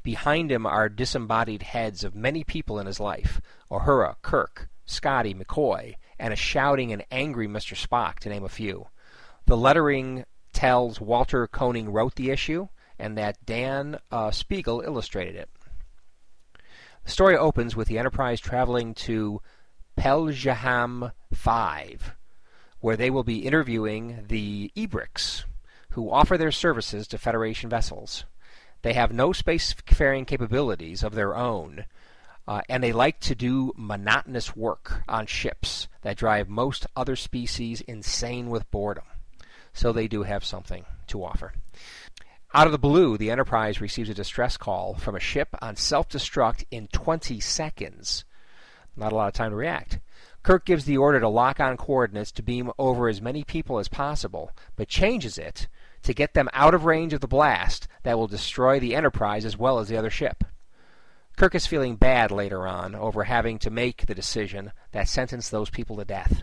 Behind him are disembodied heads of many people in his life Uhura, Kirk, Scotty, McCoy, and a shouting and angry Mr. Spock, to name a few. The lettering tells Walter Koenig wrote the issue and that Dan uh, Spiegle illustrated it. The story opens with the Enterprise traveling to Peljaham 5, where they will be interviewing the Ebricks, who offer their services to Federation vessels. They have no spacefaring capabilities of their own, uh, and they like to do monotonous work on ships that drive most other species insane with boredom. So they do have something to offer. Out of the blue, the Enterprise receives a distress call from a ship on self destruct in 20 seconds. Not a lot of time to react. Kirk gives the order to lock on coordinates to beam over as many people as possible, but changes it to get them out of range of the blast that will destroy the Enterprise as well as the other ship. Kirk is feeling bad later on over having to make the decision that sentenced those people to death.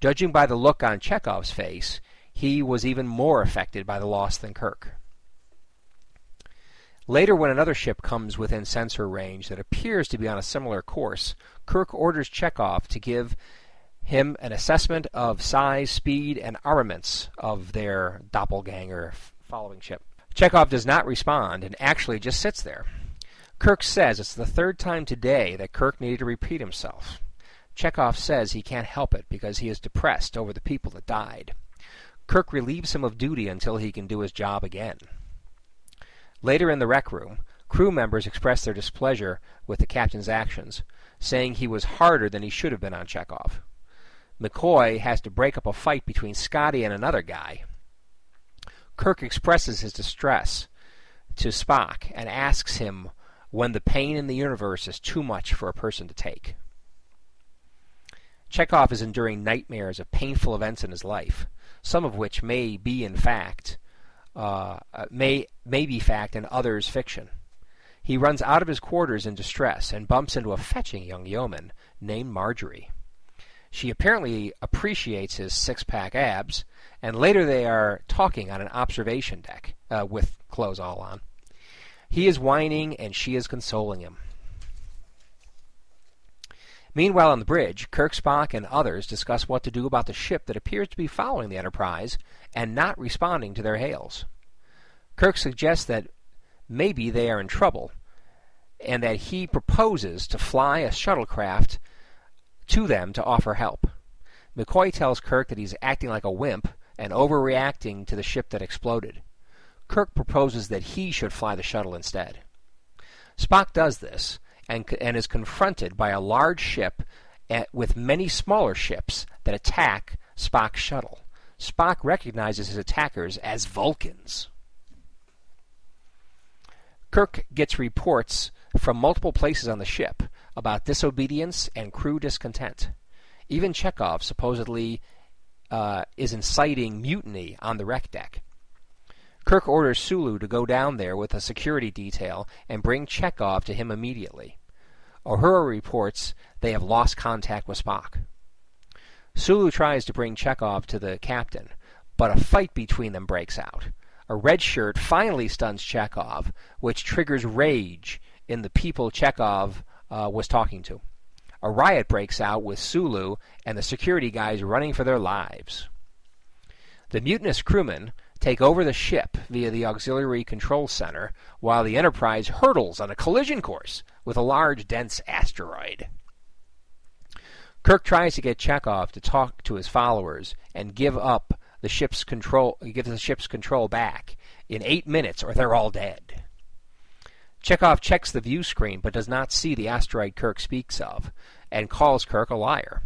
Judging by the look on Chekov's face, he was even more affected by the loss than Kirk. Later, when another ship comes within sensor range that appears to be on a similar course, Kirk orders Chekov to give him an assessment of size, speed, and armaments of their doppelganger following ship. Chekov does not respond and actually just sits there. Kirk says it's the third time today that Kirk needed to repeat himself. Chekov says he can't help it because he is depressed over the people that died. Kirk relieves him of duty until he can do his job again. Later in the rec room, crew members express their displeasure with the captain's actions, saying he was harder than he should have been on Chekov. McCoy has to break up a fight between Scotty and another guy. Kirk expresses his distress to Spock and asks him when the pain in the universe is too much for a person to take. Chekhov is enduring nightmares of painful events in his life, some of which may be in fact uh, may may be fact and others fiction. He runs out of his quarters in distress and bumps into a fetching young yeoman named Marjorie. She apparently appreciates his six-pack abs, and later they are talking on an observation deck uh, with clothes all on. He is whining and she is consoling him. Meanwhile, on the bridge, Kirk, Spock, and others discuss what to do about the ship that appears to be following the Enterprise and not responding to their hails. Kirk suggests that maybe they are in trouble and that he proposes to fly a shuttlecraft to them to offer help. McCoy tells Kirk that he's acting like a wimp and overreacting to the ship that exploded. Kirk proposes that he should fly the shuttle instead. Spock does this and, and is confronted by a large ship at, with many smaller ships that attack Spock's shuttle. Spock recognizes his attackers as Vulcans. Kirk gets reports from multiple places on the ship about disobedience and crew discontent. Even Chekov supposedly uh, is inciting mutiny on the rec deck. Kirk orders Sulu to go down there with a security detail and bring Chekov to him immediately. Uhura reports they have lost contact with Spock. Sulu tries to bring Chekov to the captain, but a fight between them breaks out. A red shirt finally stuns Chekov, which triggers rage in the people Chekov uh, was talking to. A riot breaks out with Sulu and the security guys running for their lives. The mutinous crewmen take over the ship via the auxiliary control center, while the Enterprise hurtles on a collision course with a large, dense asteroid. Kirk tries to get Chekov to talk to his followers and give up the ship's control, give the ship's control back in eight minutes, or they're all dead. Chekov checks the view screen but does not see the asteroid Kirk speaks of, and calls Kirk a liar.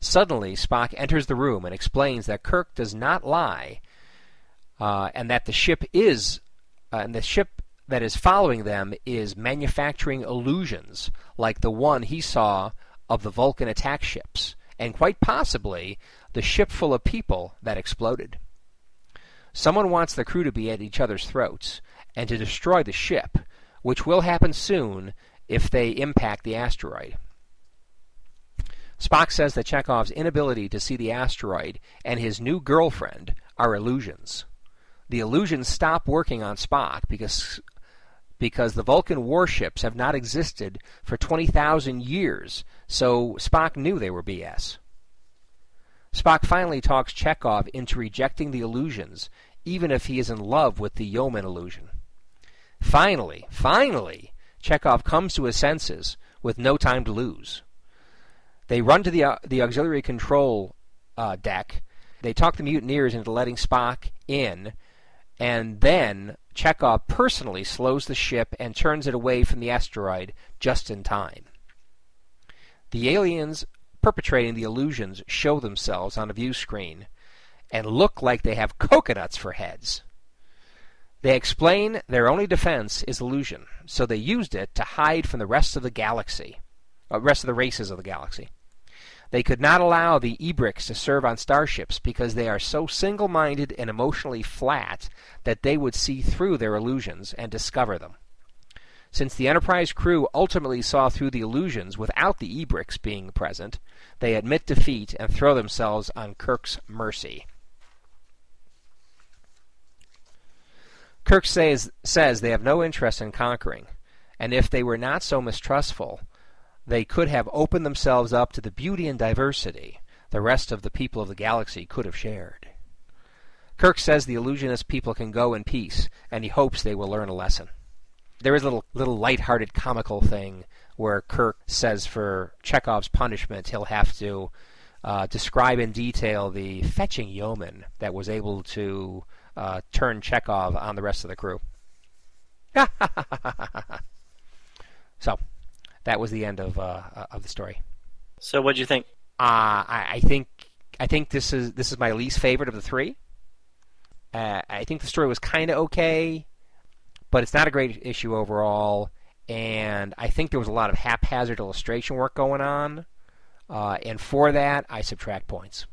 Suddenly, Spock enters the room and explains that Kirk does not lie uh, and that the ship is, uh, and the ship that is following them is manufacturing illusions like the one he saw of the Vulcan attack ships, and quite possibly the ship full of people that exploded. Someone wants the crew to be at each other's throats and to destroy the ship, which will happen soon if they impact the asteroid. Spock says that Chekov's inability to see the asteroid and his new girlfriend are illusions the illusions stop working on Spock because because the Vulcan warships have not existed for 20,000 years, so Spock knew they were BS. Spock finally talks Chekov into rejecting the illusions, even if he is in love with the yeoman illusion. Finally, finally, Chekov comes to his senses with no time to lose. They run to the, uh, the auxiliary control uh, deck. They talk the mutineers into letting Spock in, and then Chekov personally slows the ship and turns it away from the asteroid just in time. The aliens perpetrating the illusions show themselves on a view screen and look like they have coconuts for heads. They explain their only defense is illusion, so they used it to hide from the rest of the galaxy, uh, rest of the races of the galaxy. They could not allow the Ebrix to serve on starships because they are so single minded and emotionally flat that they would see through their illusions and discover them. Since the Enterprise crew ultimately saw through the illusions without the Ebrix being present, they admit defeat and throw themselves on Kirk's mercy. Kirk says, says they have no interest in conquering, and if they were not so mistrustful, they could have opened themselves up to the beauty and diversity the rest of the people of the galaxy could have shared. Kirk says the illusionist people can go in peace, and he hopes they will learn a lesson. There is a little, little light-hearted comical thing where Kirk says for Chekov's punishment he'll have to uh, describe in detail the fetching yeoman that was able to uh, turn Chekov on the rest of the crew. [laughs] so, that was the end of uh, of the story. So, what do you think? Uh, I, I, think I think this is this is my least favorite of the three. Uh, I think the story was kind of okay, but it's not a great issue overall. And I think there was a lot of haphazard illustration work going on. Uh, and for that, I subtract points.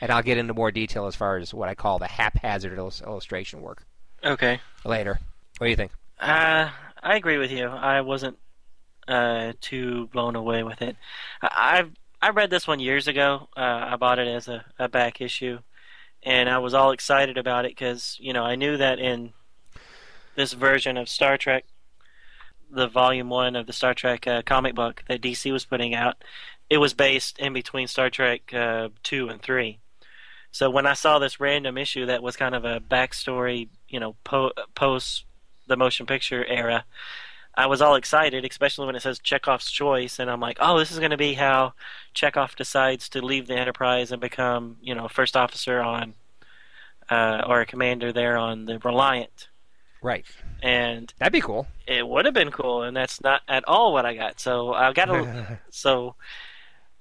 And I'll get into more detail as far as what I call the haphazard illustration work. Okay. Later. What do you think? Uh, I agree with you. I wasn't uh, too blown away with it. I I read this one years ago. Uh, I bought it as a, a back issue, and I was all excited about it because you know I knew that in this version of Star Trek, the volume one of the Star Trek uh, comic book that DC was putting out, it was based in between Star Trek uh, two and three. So when I saw this random issue that was kind of a backstory, you know, po- post the motion picture era, I was all excited, especially when it says Chekov's choice, and I'm like, oh, this is going to be how Chekov decides to leave the Enterprise and become, you know, first officer on, uh, or a commander there on the Reliant. Right. And That'd be cool. it would have been cool, and that's not at all what I got. So I got to, [laughs] so,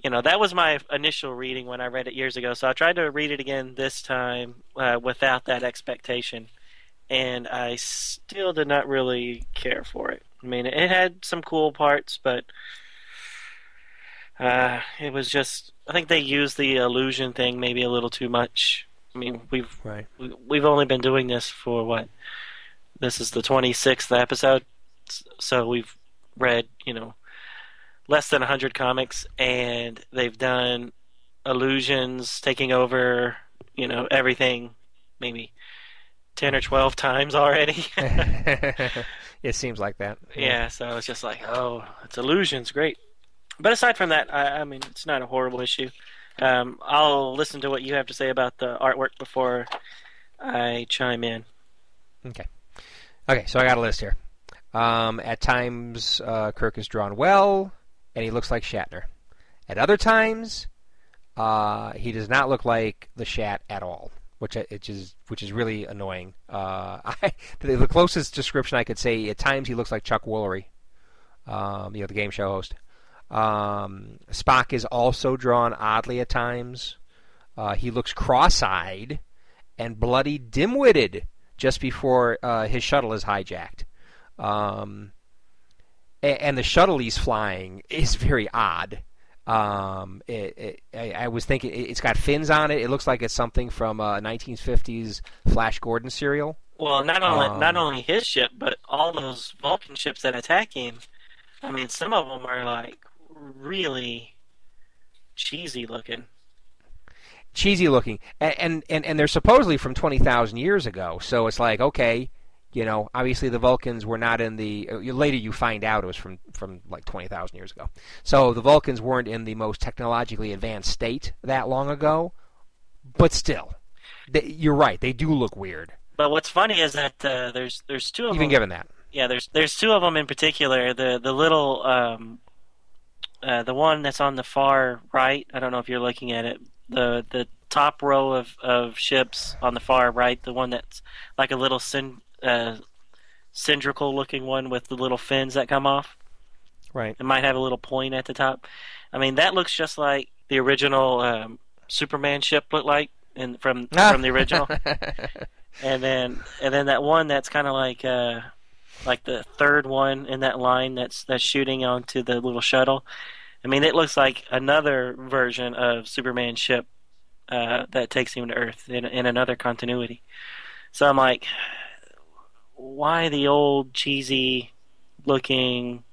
you know, that was my initial reading when I read it years ago. So I tried to read it again this time uh, without that expectation, and I still did not really care for it. I mean, it had some cool parts, but uh, it was just. I think they used the illusion thing maybe a little too much. I mean, we've Right. we- we've only been doing this for what? This is the 26th episode, so we've read, you know, less than 100 comics, and they've done illusions taking over, you know, everything maybe 10 or 12 times already. [laughs] [laughs] it seems like that. yeah, so it's just like, oh, it's illusions, great. But aside from that, I, I mean, it's not a horrible issue. Um, I'll listen to what you have to say about the artwork before I chime in. Okay. Okay, so I got a list here. Um, at times, uh, Kirk is drawn well, and he looks like Shatner. At other times, uh, he does not look like the Shat at all, which which is which is really annoying. Uh, [laughs] I, the, closest description I could say, at times he looks like Chuck Woolery, um, you know, the game show host. Um, Spock is also drawn oddly at times. Uh, he looks cross-eyed and bloody dim-witted just before uh, his shuttle is hijacked. Um, and the shuttle he's flying is very odd. Um, it, it, I, I was thinking it- it's got fins on it. It looks like it's something from a 1950s Flash Gordon serial. Well, not only Um, not only his ship, but all those Vulcan ships that attack him. I mean, some of them are like really cheesy looking. cheesy looking, and and and, and they're supposedly from twenty thousand years ago. So it's like okay, you know, obviously the Vulcans were not in the. Uh, later you find out it was from from like twenty thousand years ago. So the Vulcans weren't in the most technologically advanced state that long ago, but still, they, you're right. They do look weird, But what's funny is that uh, there's there's two of them. even them. given that. Yeah, there's there's two of them in particular. The the little um, uh, the one that's on the far right. I don't know if you're looking at it. The the top row of, of ships on the far right. The one that's like a little cyn- uh, cylindrical looking one with the little fins that come off. Right. It might have a little point at the top. I mean, that looks just like the original um, Superman ship looked like, in from from the original. [laughs] and then and then that one that's kind of like uh, like the third one in that line that's that's shooting onto the little shuttle. I mean, it looks like another version of Superman ship uh, that takes him to Earth in in another continuity. So I'm like, why the old cheesy looking,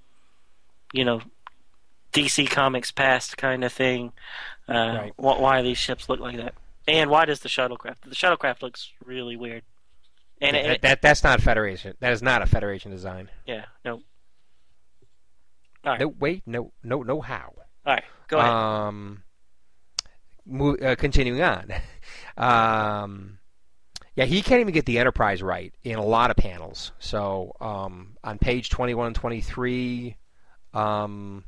you know, DC Comics past kind of thing? Uh, Right. wh- Why these ships look like that? And why does the shuttlecraft? The shuttlecraft looks really weird. And Yeah, it, that, that that's not Federation. That is not a Federation design. yeah, no. Right, No, wait, no, no, no, how. all right, go ahead. Um, mo- uh, continuing on. [laughs] um, yeah, he can't even get the Enterprise right in a lot of panels. So um, on page 21 and 23, um,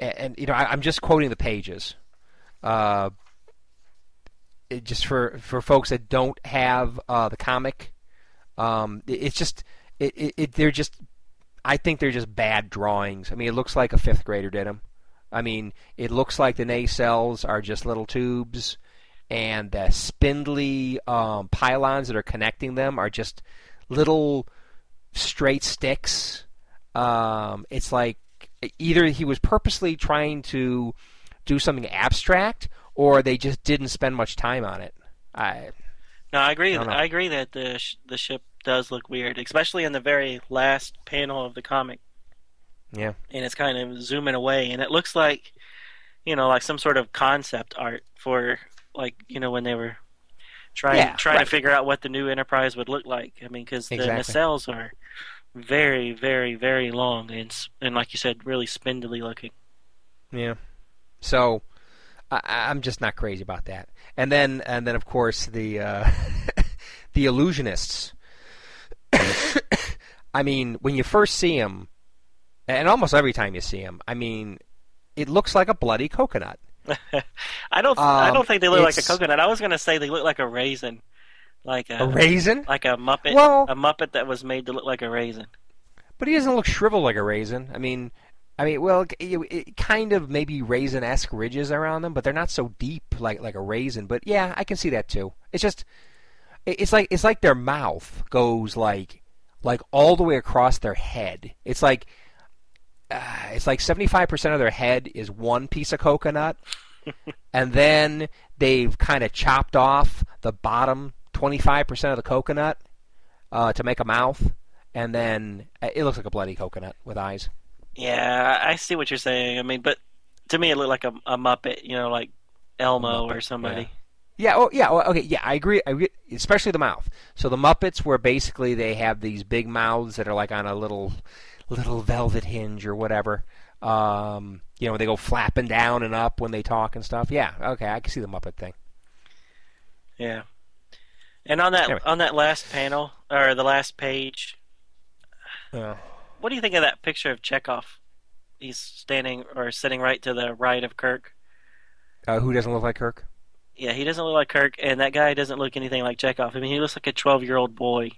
and, and you know, I, I'm just quoting the pages. Uh, it just for for folks that don't have uh, the comic, um, it, it's just it, it they're just I think they're just bad drawings. I mean, it looks like a fifth grader did them. I mean, it looks like the nacelles are just little tubes, and the spindly um, pylons that are connecting them are just little straight sticks. Um, it's like either he was purposely trying to do something abstract, or they just didn't spend much time on it. I no, I agree. I. I agree that the sh- the ship does look weird, especially in the very last panel of the comic. Yeah. and it's kind of zooming away, and it looks like, you know, like some sort of concept art for like you know when they were trying Yeah, trying right. to figure out what the new Enterprise would look like. I mean, because the Exactly. nacelles are very, very, very long and and like you said, really spindly looking. Yeah. So I, I'm just not crazy about that. And then and then of course the uh, [laughs] the illusionists. [coughs] I mean, when you first see them, and almost every time you see them, I mean, it looks like a bloody coconut. [laughs] I don't. I Um, don't think they look like a coconut. I was gonna say they look like a raisin, like a, A raisin? like a muppet. Well- a muppet that was made to look like a raisin. But he doesn't look shriveled like a raisin. I mean, I mean, well, it, it kind of maybe raisin-esque ridges around them, but they're not so deep like like a raisin. But yeah, I can see that too. It's just, it- it's like it's like their mouth goes like like all the way across their head. It's like uh, it's like seventy-five percent of their head is one piece of coconut, [laughs] and then they've kind of chopped off the bottom twenty-five percent of the coconut uh, to make a mouth, and then uh, it looks like a bloody coconut with eyes. Yeah, I see what you're saying. I mean, but to me, it looked like a, a muppet. You know, like Elmo Muppet, or somebody. Yeah. Oh, yeah. oh, Okay. Yeah, I agree. I agree. Especially the mouth. So the Muppets, where basically they have these big mouths that are like on a little, little velvet hinge or whatever. Um, you know, they go flapping down and up when they talk and stuff. Yeah. Okay, I can see the Muppet thing. Yeah. And on that Anyway. on that last panel or the last page, Uh, what do you think of that picture of Chekov? He's standing or sitting right to the right of Kirk. uh, who doesn't look like Kirk? Yeah, he doesn't look like Kirk, and that guy doesn't look anything like Chekov. I mean, he looks like a twelve-year-old boy.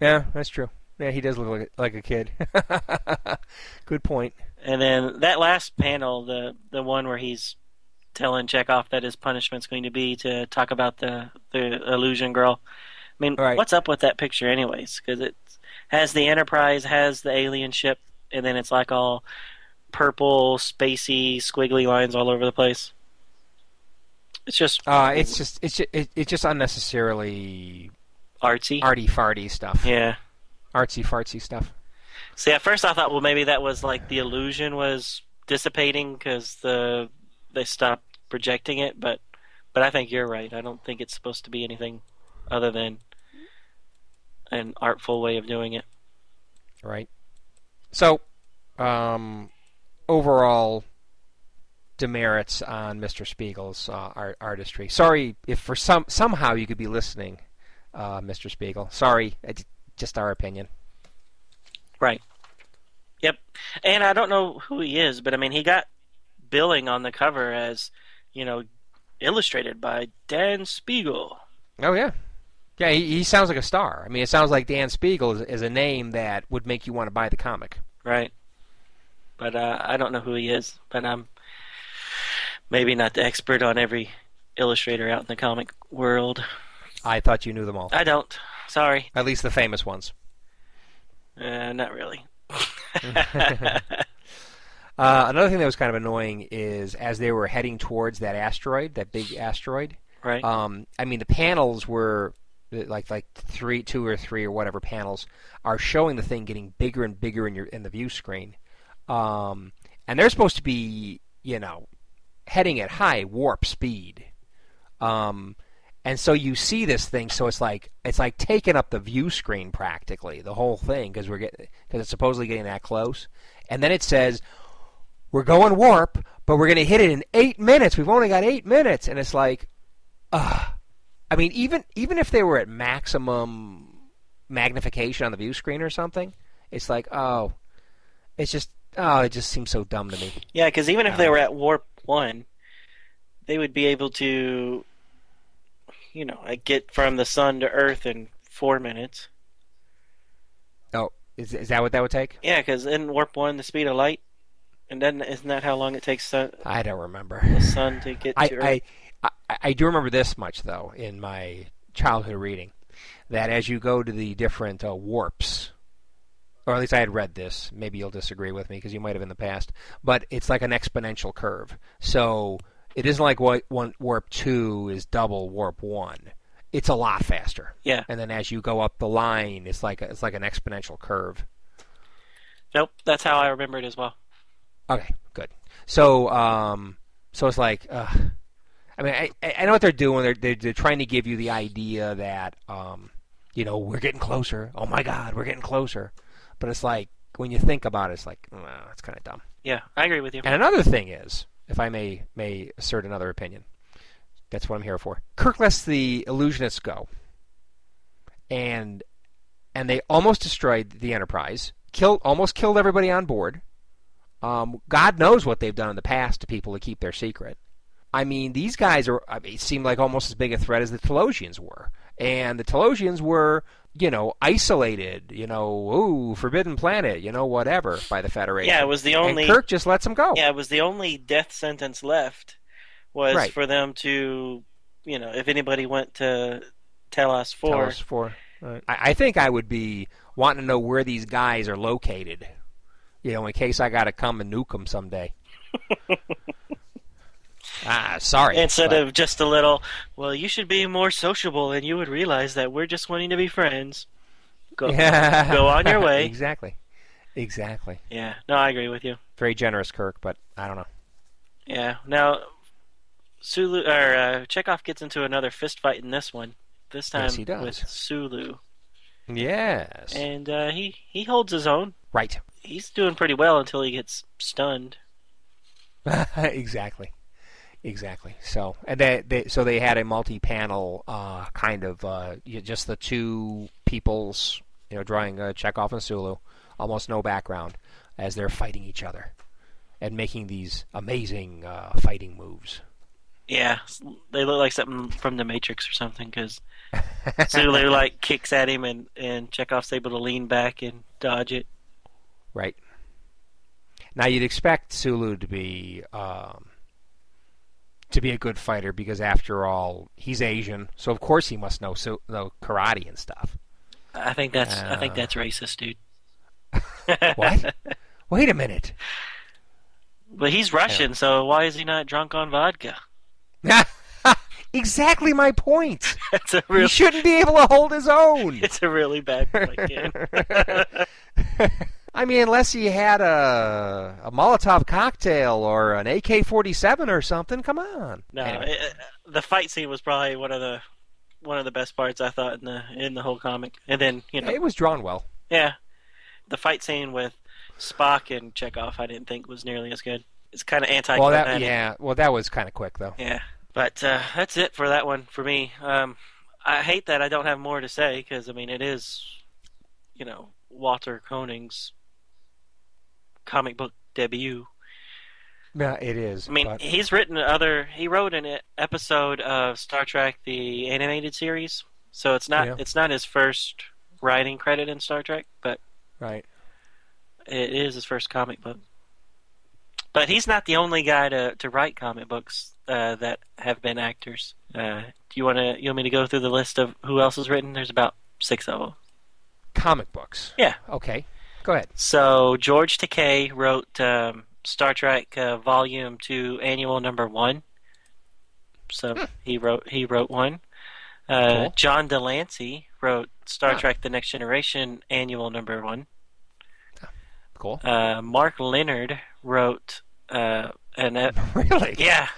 Yeah, that's true. Yeah, he does look like a, like a kid. [laughs] Good point. And then that last panel, the the one where he's telling Chekov that his punishment's going to be to talk about the the illusion girl. I mean, Right. what's up with that picture, anyways? Because it has the Enterprise, has the alien ship, and then it's like all purple, spacey, squiggly lines all over the place. It's just Uh, it's just it's just, it, it's just unnecessarily artsy. arty farty stuff. yeah. Artsy fartsy stuff. See, at first I thought, well, maybe that was like the illusion was dissipating because the they stopped projecting it, but but I think you're right. I don't think it's supposed to be anything other than an artful way of doing it. right? So, um, overall demerits on Mr. Spiegle's uh, art- artistry. Sorry if for some somehow you could be listening, uh, Mr. Spiegle. Sorry, it's just our opinion. Right. Yep. And I don't know who he is, but I mean, he got billing on the cover as, you know, illustrated by Dan Spiegle. Oh yeah, yeah. He, he sounds like a star. I mean, it sounds like Dan Spiegle is, is a name that would make you want to buy the comic. Right. But uh, I don't know who he is, but I'm maybe not the expert on every illustrator out in the comic world. I thought you knew them all, I don't. Sorry. at least the famous ones. Uh, not really. [laughs] [laughs] Uh, another thing that was kind of annoying is as they were heading towards that asteroid, that big asteroid. right. Um, I mean, the panels were like like three, two or three or whatever panels are showing the thing getting bigger and bigger in your in the view screen, um, and they're supposed to be you know heading at high warp speed, um, and so you see this thing, so it's like it's like taking up the view screen practically the whole thing because we're getting because it's supposedly getting that close, and then it says we're going warp, but we're going to hit it in eight minutes. We've only got eight minutes, and it's like, uh, I mean, even even if they were at maximum magnification on the view screen or something, it's like, oh, it's just, oh, it just seems so dumb to me. yeah, because even if they were at warp one, they would be able to, you know, I get from the sun to Earth in four minutes. Oh, is is that what that would take? Yeah, because in warp one, the speed of light, and then isn't that how long it takes sun, I don't remember. the sun to get I, to Earth? I, I I do remember this much though in my childhood reading that as you go to the different uh, warps, or at least I had read this. Maybe you'll disagree with me because you might have in the past, but it's like an exponential curve. So it isn't like warp two is double warp one. It's a lot faster. Yeah. And then as you go up the line, it's like a, it's like an exponential curve. Nope, that's how I remember it as well. Okay, good. So, um, so it's like, uh, I mean, I, I know what they're doing. They're, they're they're trying to give you the idea that, um, you know, we're getting closer. Oh my God, we're getting closer. but it's like when you think about it, it's like, well, it's kind of dumb. Yeah, I agree with you. And another thing is, if I may may assert another opinion, that's what I'm here for. Kirk lets the illusionists go, and and they almost destroyed the Enterprise, killed almost killed everybody on board. Um, God knows what they've done in the past to people to keep their secret. I mean, these guys are I mean, seem like almost as big a threat as the Talosians were, and the Talosians were, you know, isolated, you know, ooh, forbidden planet, you know, whatever, by the Federation. Yeah, it was the only. And Kirk just lets them go. Yeah, it was the only death sentence left was Right. for them to, you know, if anybody went to us Tell for. us for. I, I think I would be wanting to know where these guys are located. You know, in case I got to come and nuke them someday. [laughs] ah, sorry. Instead but- of just a little, well, you should be more sociable, and you would realize that we're just wanting to be friends. Go, [laughs] Yeah. go on your way. [laughs] exactly. Exactly. Yeah, no, I agree with you. Very generous, Kirk, but I don't know. Yeah, now Sulu or uh, Chekov gets into another fist fight in this one. This time Yes, he does. with Sulu, Yes. and uh, he he holds his own. right. He's doing pretty well until he gets stunned. [laughs] exactly. Exactly. So, and they, they so they had a multi-panel uh, kind of uh, just the two people's, you know, drawing uh, Chekov and Sulu, almost no background, as they're fighting each other and making these amazing uh, fighting moves. Yeah, they look like something from the Matrix or something because [laughs] Sulu like kicks at him and and Chekov's able to lean back and dodge it. Right. Now you'd expect Sulu to be um, to be a good fighter because, after all, he's Asian, so of course he must know so, know karate and stuff. I think that's I think Uh. that's racist, dude. [laughs] What? Wait a minute. But he's Russian, so why is he not drunk on vodka? [laughs] exactly my point. [laughs] A He shouldn't be able to hold his own. It's a really bad point, mean, unless he had a a Molotov cocktail or an AK-47 or something. Come on. no, Anyway. it, the fight scene was probably one of the one of the best parts I thought in the in the whole comic. And then you know, it was drawn well. yeah, the fight scene with Spock and Chekov I didn't think was nearly as good. It's kind of anti. Well, that yeah. Well, that was kind of quick though. Yeah, but uh, that's it for that one for me. Um, I hate that I don't have more to say because I mean it is, you know, Walter Koenig's comic book debut. Yeah, it is. I mean, but- he's written other. He wrote an episode of Star Trek the animated series, so it's not Yeah. it's not his first writing credit in Star Trek, but right. it is his first comic book. But he's not the only guy to, to write comic books uh, that have been actors. Uh, do you want to you want me to go through the list of who else has written? There's about six of them. Comic books. Yeah. Okay. Go ahead. So George Takei wrote um, Star Trek uh, Volume Two, Annual Number One. So he wrote he wrote one. Uh, Cool. John de Lancie wrote Star Huh. Trek: The Next Generation, Annual Number One. Cool. Uh, Mark Lenard wrote uh, an e- [laughs] really? yeah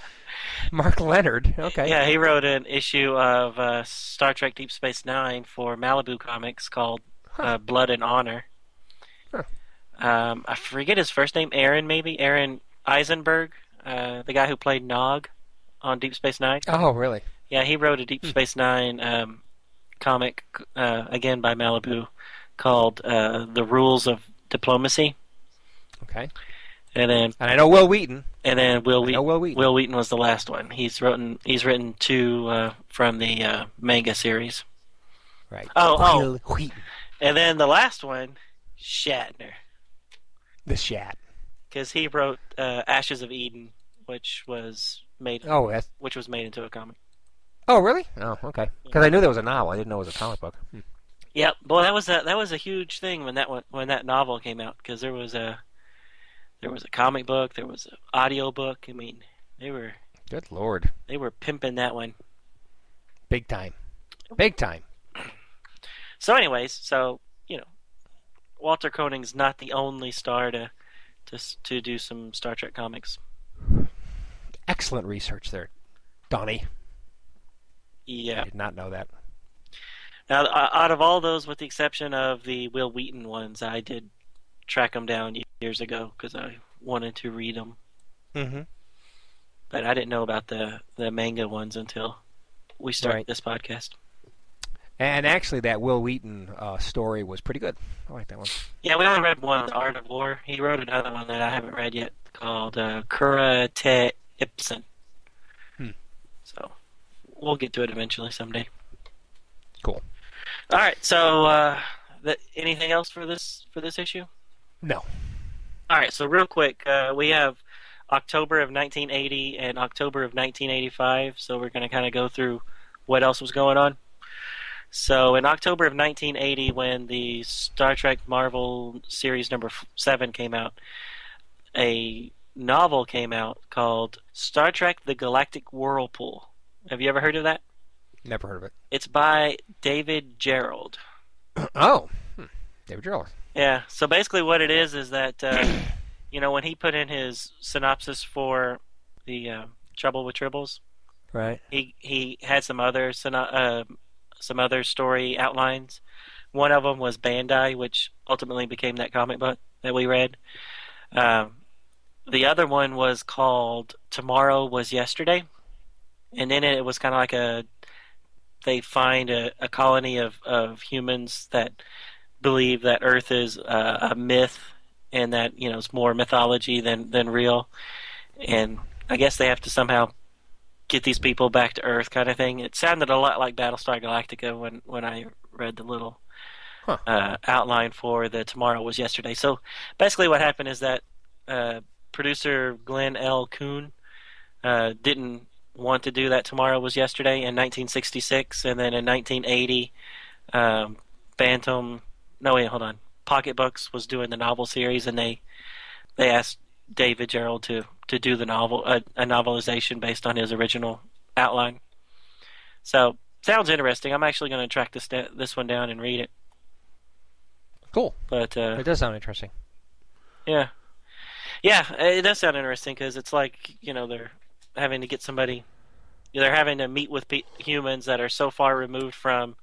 Mark Lenard. Okay. yeah he wrote an issue of uh, Star Trek Deep Space Nine for Malibu Comics called uh, Blood and Honor. Um, I forget his first name, Aaron maybe Aron Eisenberg, uh, the guy who played Nog on Deep Space Nine. Oh, really? Yeah, he wrote a Deep Hmm. Space Nine um, comic uh, again by Malibu called uh, The Rules of Diplomacy, Okay. and then And I know Wil Wheaton. and then Wil Wheaton. Wil Wheaton. Wil Wheaton was the last one. He's written he's written two uh, from the uh, manga series, Right. Oh, oh. Wil Wheaton. and then the last one, Shatner, The Shat. because he wrote uh, Ashes of Eden, which was made Oh, that's. which was made into a comic. Oh, really? Oh, okay. Because I knew there was a novel. I didn't know it was a comic book. Hmm. Yep, boy, that was a that was a huge thing when that one, when that novel came out because there was a there was a comic book, there was an audio book. I mean, they were Good lord. they were pimping that one. Big time. Big time. So, anyways, so you know, Walter Koenig's not the only star to to to do some Star Trek comics. Excellent research there, Donnie. Yeah, I did not know that. Now, out of all those, with the exception of the Wil Wheaton ones, I did track them down years ago because I wanted to read them. Mm-hmm. But I didn't know about the the manga ones until we started Right. this podcast. And actually, that Wil Wheaton uh, story was pretty good. I like that one. Yeah, we only read one, The Art of War. He wrote another one that I haven't read yet called uh, Kura Te Ipsen. Hmm. So we'll get to it eventually someday. Cool. All right. So, uh, the, anything else for this for this issue? No. All right. So real quick, uh, we have October of 1980 and October of 1985. So we're going to kind of go through what else was going on. So in October of 1980, when the Star Trek Marvel series number f- seven came out, a novel came out called Star Trek: The Galactic Whirlpool. Have you ever heard of that? Never heard of it. It's by David Gerrold. [clears throat] oh. Hmm. David Gerrold. Yeah. So basically, what it is is that uh, [clears throat] you know when he put in his synopsis for the uh, Trouble with Tribbles, Right. he he had some other syno- uh, some other story outlines. One of them was Bandai, which ultimately became that comic book that we read. Um, the other one was called Tomorrow Was Yesterday, and in it it was kind of like a they find a, a colony of, of humans that believe that Earth is uh, a myth and that you know it's more mythology than than real, and I guess they have to somehow get these people back to Earth, kind of thing. It sounded a lot like Battlestar Galactica when when I read the little Huh. uh, outline for the Tomorrow Was Yesterday. So basically, what happened is that uh, producer Glenn L. Coon uh, didn't want to do that. Tomorrow Was Yesterday in 1966, and then in 1980, um, Bantam. No, wait, hold on. Pocket Books was doing the novel series, and they they asked David Gerrold to to do the novel a, a novelization based on his original outline. So sounds interesting. I'm actually going to track this da- this one down and read it. Cool. But uh, It does sound interesting. yeah, yeah, it does sound interesting because it's like you know they're having to get somebody, they're having to meet with pe- humans that are so far removed from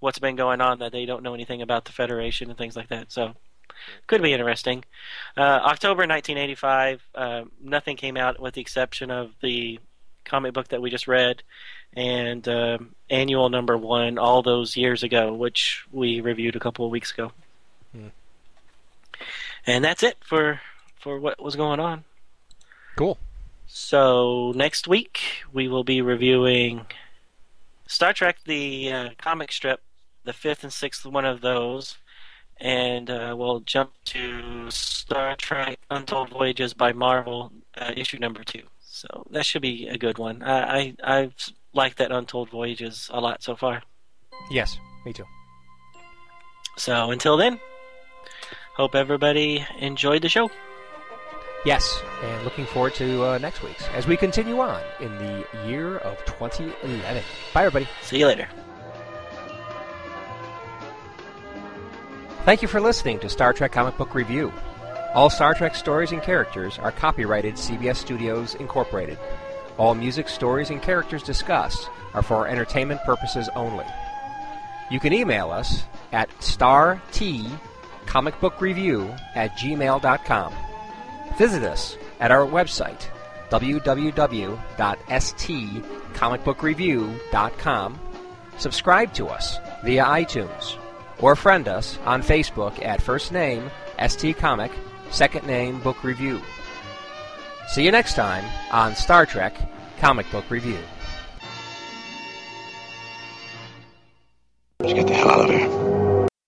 what's been going on that they don't know anything about the Federation and things like that. So could be interesting. Uh, October 1985, uh, nothing came out with the exception of the comic book that we just read and um, annual number one all those years ago, which we reviewed a couple of weeks ago. Hmm. And that's it for for what was going on. Cool. So next week we will be reviewing Star Trek: The uh, comic strip, the fifth and sixth one of those, and uh, we'll jump to Star Trek: Untold Voyages by Marvel, uh, issue number two. So that should be a good one. I, I I've liked that Untold Voyages a lot so far. Yes, me too. So until then, hope everybody enjoyed the show. Yes, and looking forward to uh, next week's as we continue on in the year of 2011. Bye, everybody. See you later. Thank you for listening to Star Trek Comic Book Review. All Star Trek stories and characters are copyrighted CBS Studios Incorporated. All music, stories, and characters discussed are for entertainment purposes only. You can email us at startcomicbookreview at gmail.com. Visit us at our website, www.stcomicbookreview.com. Subscribe to us via iTunes or friend us on Facebook at first name ST Comic, second name Book Review. See you next time on Star Trek Comic Book Review. Let's get the hell out of here.